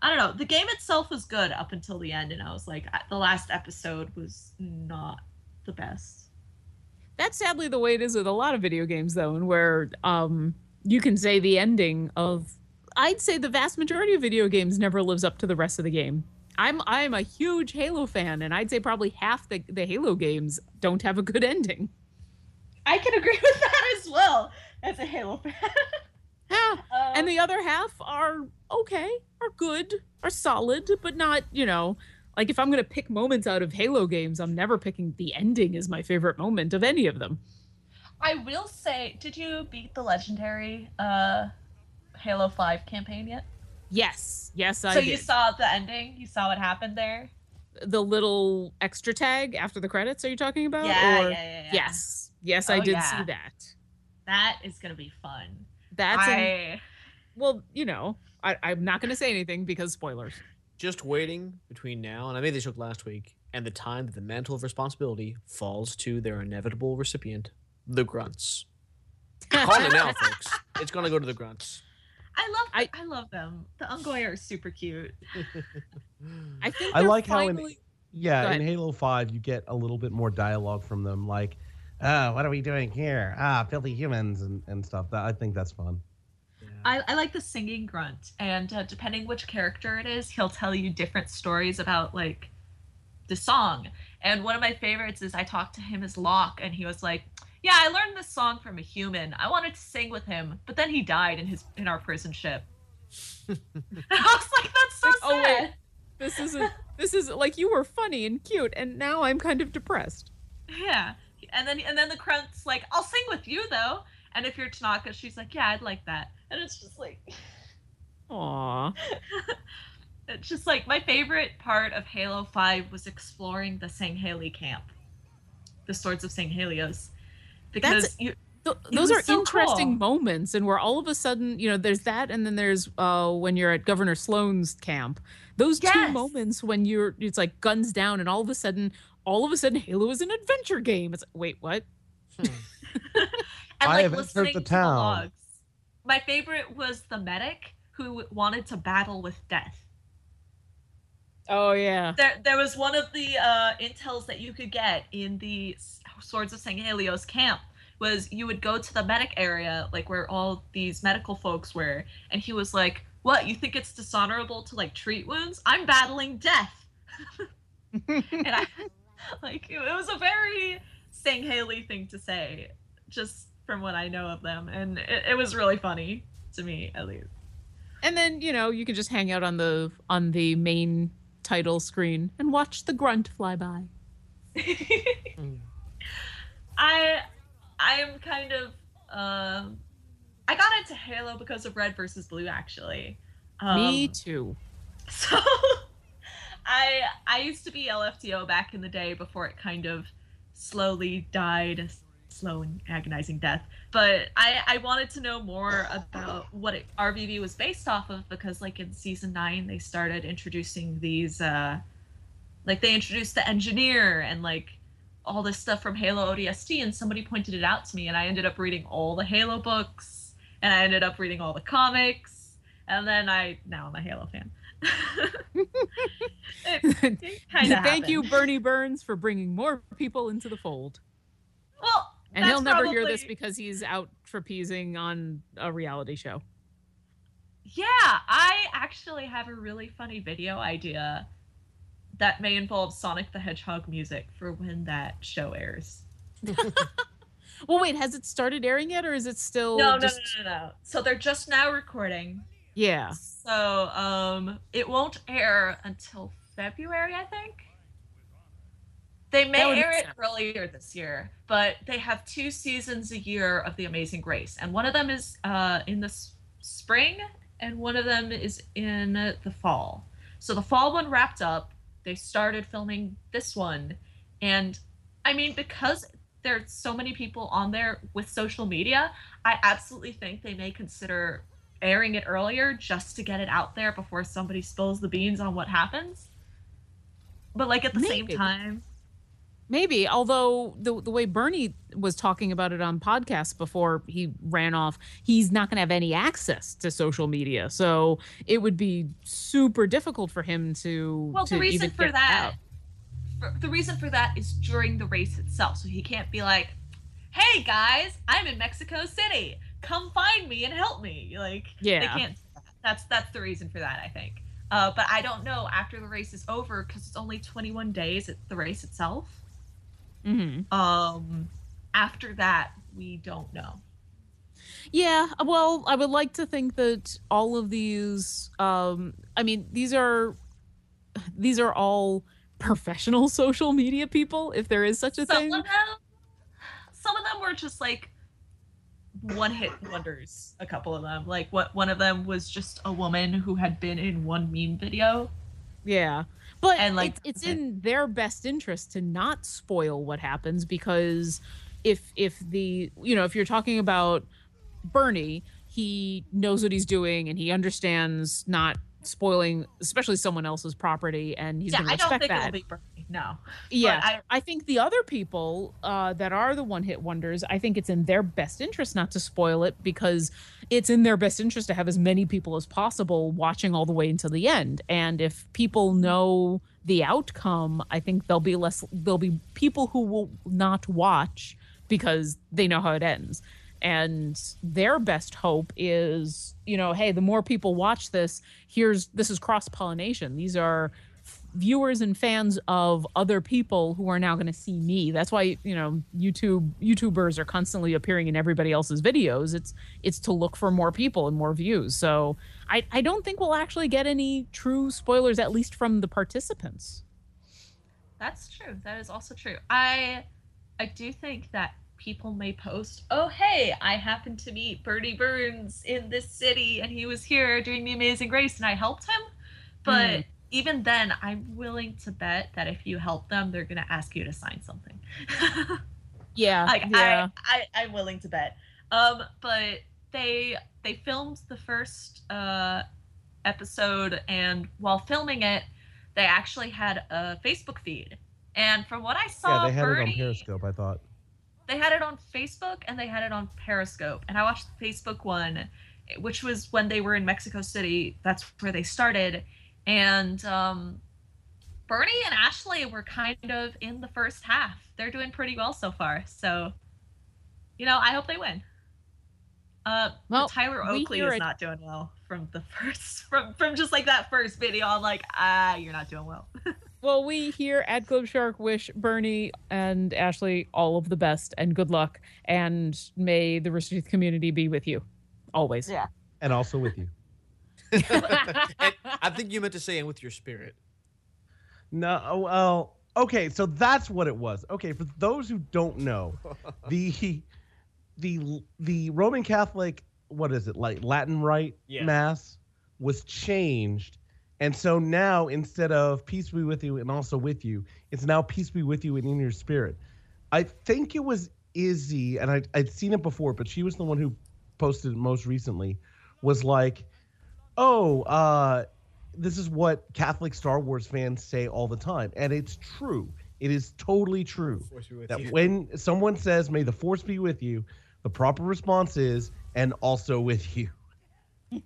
I don't know. The game itself was good up until the end, and I was like, the last episode was not the best. That's sadly the way it is with a lot of video games, though, and where um, you can say the ending of. I'd say the vast majority of video games never lives up to the rest of the game. I'm I'm a huge Halo fan, and I'd say probably half the, the Halo games don't have a good ending. I can agree with that as well as a Halo fan. Yeah. Um, and the other half are okay, are good, are solid, but not, you know, like if I'm going to pick moments out of Halo games, I'm never picking the ending as my favorite moment of any of them. I will say, did you beat the legendary uh, Halo Five campaign yet? Yes, yes, I so did. you saw the ending. You saw what happened there. the little extra tag after the credits are you talking about? Yeah, Or- yeah, yeah, yeah. Yes. Yes, I Oh, did yeah. see that. That is gonna be fun. That's an- well, you know, I, I'm not going to say anything because spoilers. Just waiting between now, and I made this joke last week, and the time that the mantle of responsibility falls to their inevitable recipient, the grunts. Calling it now, folks. It's gonna go to the grunts. I love I- I, love them. The Ungoy are super cute. I think I they're like how in- Yeah, in Halo 5, you get a little bit more dialogue from them, like, ah, what are we doing here? Ah, filthy humans and, and stuff. That I think that's fun. I, I like the singing grunt, and uh, depending which character it is, he'll tell you different stories about like the song. And one of my favorites is I talked to him as Locke, and he was like, "Yeah, I learned this song from a human. I wanted to sing with him, but then he died in his in our prison ship." and I was like, "That's so Like, oh, sad." wait. This isn't. This is like you were funny and cute, and now I'm kind of depressed. Yeah. And then and then the grunt's like, "I'll sing with you though." And if you're Tanaka, she's like, "Yeah, I'd like that." And it's just like. Aw. it's just like my favorite part of Halo 5 was exploring the Sangheili camp, the Swords of Sanghelios, because That's- you Th- those are so interesting cool. moments, and where all of a sudden, you know, there's that, and then there's uh, when you're at Governor Sloan's camp. Those two moments when you're, it's like guns down, and all of a sudden, all of a sudden, Halo is an adventure game. It's like, wait, what? and I like have entered listening the to town. the logs. My favorite was the medic who wanted to battle with death. Oh yeah, There, there was one of the uh, intels that you could get in the S- Swords of Sanghelios camp was you would go to the medic area, like where all these medical folks were, and he was like, "What? You think it's dishonorable to like treat wounds? I'm battling death." and I, like, it, it was a very Saint Sangheili thing to say, just from what I know of them, and it, it was really funny to me, at least. and then you know you can just hang out on the on the main title screen and watch the grunt fly by. Mm. I I am kind of um I got into Halo because of Red versus Blue actually. Um, Me too. So I I used to be LFTO back in the day before it kind of slowly died a slow and agonizing death. But I I wanted to know more about what it, RvB was based off of because like in season 9 they started introducing these uh like they introduced the engineer and like all this stuff from Halo ODST and somebody pointed it out to me and I ended up reading all the Halo books and I ended up reading all the comics and then I now I'm a Halo fan. it, it Thank you, Burnie Burns, for bringing more people into the fold. Well, And he'll never hear this because he's out trapezing on a reality show. Yeah, I actually have a really funny video idea that may involve Sonic the Hedgehog music for when that show airs. Well, wait, has it started airing yet, or is it still? No, no, just... no, no, no. So they're just now recording. Yeah. So um, it won't air until February, I think. They may air it sense. earlier this year, but they have two seasons a year of The Amazing Race, and one of them is uh, in the s- spring, and one of them is in the fall. So the fall one wrapped up. They started filming this one, and I mean because there's so many people on there with social media, I absolutely think they may consider airing it earlier just to get it out there before somebody spills the beans on what happens. But like at the Maybe. same time, Maybe, although the the way Burnie was talking about it on podcasts before he ran off, he's not going to have any access to social media, so it would be super difficult for him to. Well, to the reason even for that, for, the reason for that is during the race itself. So he can't be like, "Hey guys, I'm in Mexico City. Come find me and help me." Like, Yeah. they can't. That's that's the reason for that, I think. Uh, but I don't know after the race is over because it's only 21 days at the race itself. Mhm. Um, after that, we don't know. Yeah, well, I would like to think that all of these um I mean, these are these are all professional social media people if there is such a some thing. of them, some of them were just like one hit wonders. A couple of them, like what one of them was just a woman who had been in one meme video. Yeah. But And, like, it's, it's in their best interest to not spoil what happens because if if the you know, if you're talking about Burnie, he knows what he's doing and he understands not spoiling especially someone else's property and he's yeah, going to I don't respect think that. it'll be Burnie. No. Yeah, I- I, think the other people uh, that are the one-hit wonders, I think it's in their best interest not to spoil it because it's in their best interest to have as many people as possible watching all the way until the end. And if people know the outcome, I think there'll be less. There'll be people who will not watch because they know how it ends. And their best hope is, you know, hey, the more people watch this, here's this is cross pollination. These are viewers and fans of other people who are now going to see me. That's why you know YouTube YouTubers are constantly appearing in everybody else's videos. It's it's to look for more people and more views. So I I don't think we'll actually get any true spoilers, at least from the participants. That's true. That is also true. I I do think that people may post, "Oh, hey, I happened to meet Burnie Burns in this city and he was here doing the amazing race and I helped him." But Hmm. Even then, I'm willing to bet that if you help them, they're going to ask you to sign something. Yeah, like yeah. I, I I'm willing to bet. Um, but they they filmed the first uh episode, and while filming it, they actually had a Facebook feed. And from what I saw, yeah, they had it on Periscope. I thought. they had it on Facebook and they had it on Periscope. And I watched the Facebook one, which was when they were in Mexico City. That's where they started. And um, Burnie and Ashley were kind of in the first half. They're doing pretty well so far. So, you know, I hope they win. Uh, Well, Tyler Oakley is it- not doing well from the first from from just like that first video. I'm like, ah, you're not doing well. Well, we here at Glib Shark wish Burnie and Ashley all of the best and good luck, and may the Rooster Teeth community be with you always. Yeah. And also with you. And I think you meant to say, and with your spirit. No, oh, well, okay, so that's what it was. Okay, for those who don't know, the the the Roman Catholic, what is it like Latin Rite Yeah. Mass was changed, and so now instead of peace be with you and also with you, it's now peace be with you and in your spirit. I think it was Izzy, and I, I'd seen it before, but she was the one who posted it most recently. Was like, oh, uh, this is what Catholic Star Wars fans say all the time, and it's true. It is totally true Force be with that you. when someone says "May the Force be with you," the proper response is "and also with you."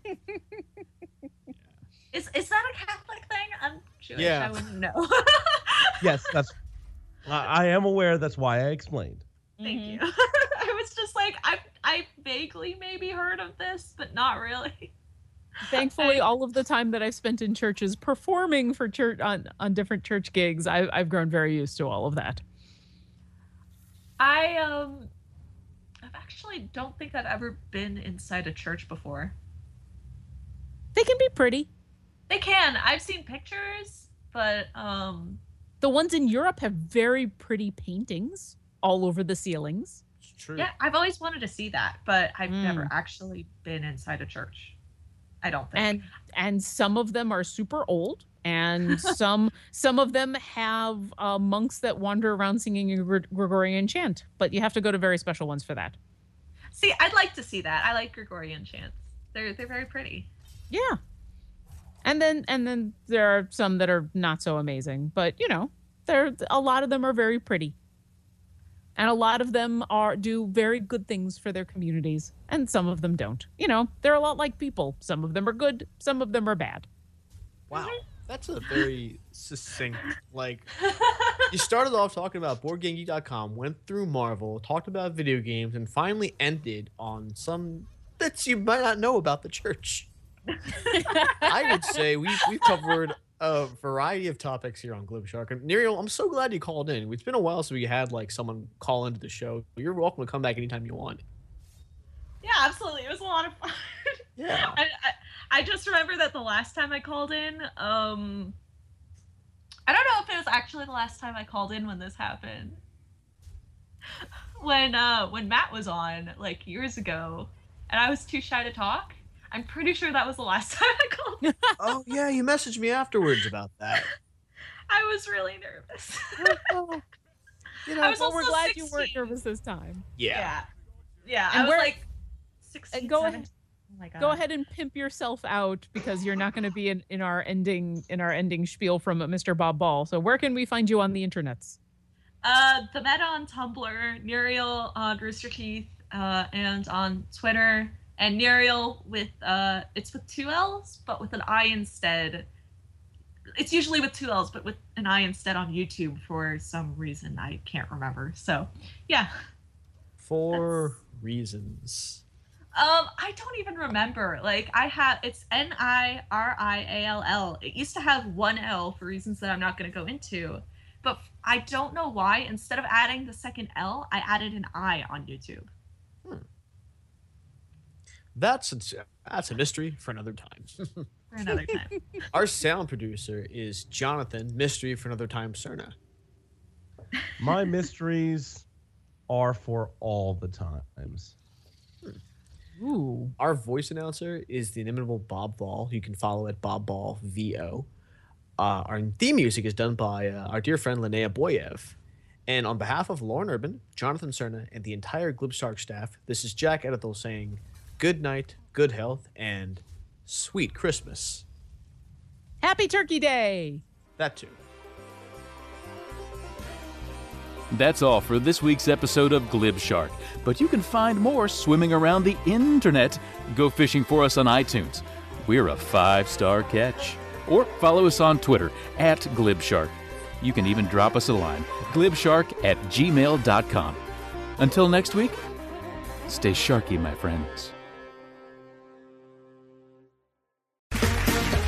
Is is that a Catholic thing? I'm Jewish. Yeah. I wouldn't know. Yes, that's. I, I am aware. That's why I explained. Thank Mhm. you. I was just like, I I vaguely maybe heard of this, but not really. Thankfully, all of the time that I've spent in churches performing for church on, on different church gigs, I, I've grown very used to all of that. I um, I've actually don't think I've ever been inside a church before. They can be pretty. They can. I've seen pictures, but um, The ones in Europe have very pretty paintings all over the ceilings. It's true. yeah, I've always wanted to see that, but I've never Mm. actually been inside a church. I don't think. And and some of them are super old and some some of them have uh, monks that wander around singing a Gregorian chant, but you have to go to very special ones for that. see, I'd like to see that. I like Gregorian chants. They're they're very pretty. Yeah. And then and then there are some that are not so amazing, but you know, They're a lot of them are very pretty. And a lot of them are do very good things for their communities, and some of them don't. You know, they're a lot like people. Some of them are good, some of them are bad. Wow, that's a very succinct. Like, you started off talking about BoardGameGeek.Con, went through Marvel, talked about video games, and finally ended on some bits you might not know about the church. I would say we've, we've covered a variety of topics here on Glib Shark. And Niriall, I'm so glad you called in. It's been a while since we had like someone call into the show. You're welcome to come back anytime you want. Yeah, absolutely. It was a lot of fun. Yeah. I, I, I just remember that the last time I called in, um, I don't know if it was actually the last time I called in when this happened. When uh when Matt was on like years ago, and I was too shy to talk. I'm pretty sure that was the last time I called. in. oh yeah, you messaged me afterwards about that. I was really nervous. You know, I was Well, we're also glad you weren't nervous this time. yeah. Yeah, yeah. And I was like 16. and go 17. ahead- Oh my god. Go ahead and pimp yourself out because you're not going to be in, in our ending in our ending spiel from Mr. Bob Ball. So where can we find you on the internets? Uh, the Meta on Tumblr, Niriall on Rooster Teeth, uh, and on Twitter, and Niriall with uh, it's with two L's, but with an I instead. It's usually with two L's, but with an I instead on YouTube for some reason I can't remember. So, yeah. For reasons. Um, I don't even remember. Like I have it's N I R I A L L. It used to have one L for reasons that I'm not going to go into, but I don't know why. Instead of adding the second L, I added an I on YouTube. That's a, that's a mystery for another time. For another time. Our sound producer is Jonathan. Mystery for another time, Cerna. My mysteries are for all the times. Ooh. Our voice announcer is the inimitable Bob Ball. You can follow at Bob Ball VO. Uh, our theme music is done by uh, our dear friend Linnea Boyev. And on behalf of Lauren Urban, Jonathan Cerna, and the entire Glib Shark staff, this is Jack Edithel saying good night, good health, and sweet Christmas. Happy Turkey Day. That too. That's all for this week's episode of Glib Shark. But you can find more swimming around the internet. Go fishing for us on iTunes. We're a five star catch. Or follow us on Twitter at GlibShark. You can even drop us a line glibshark at gmail.com. Until next week, stay sharky, my friends.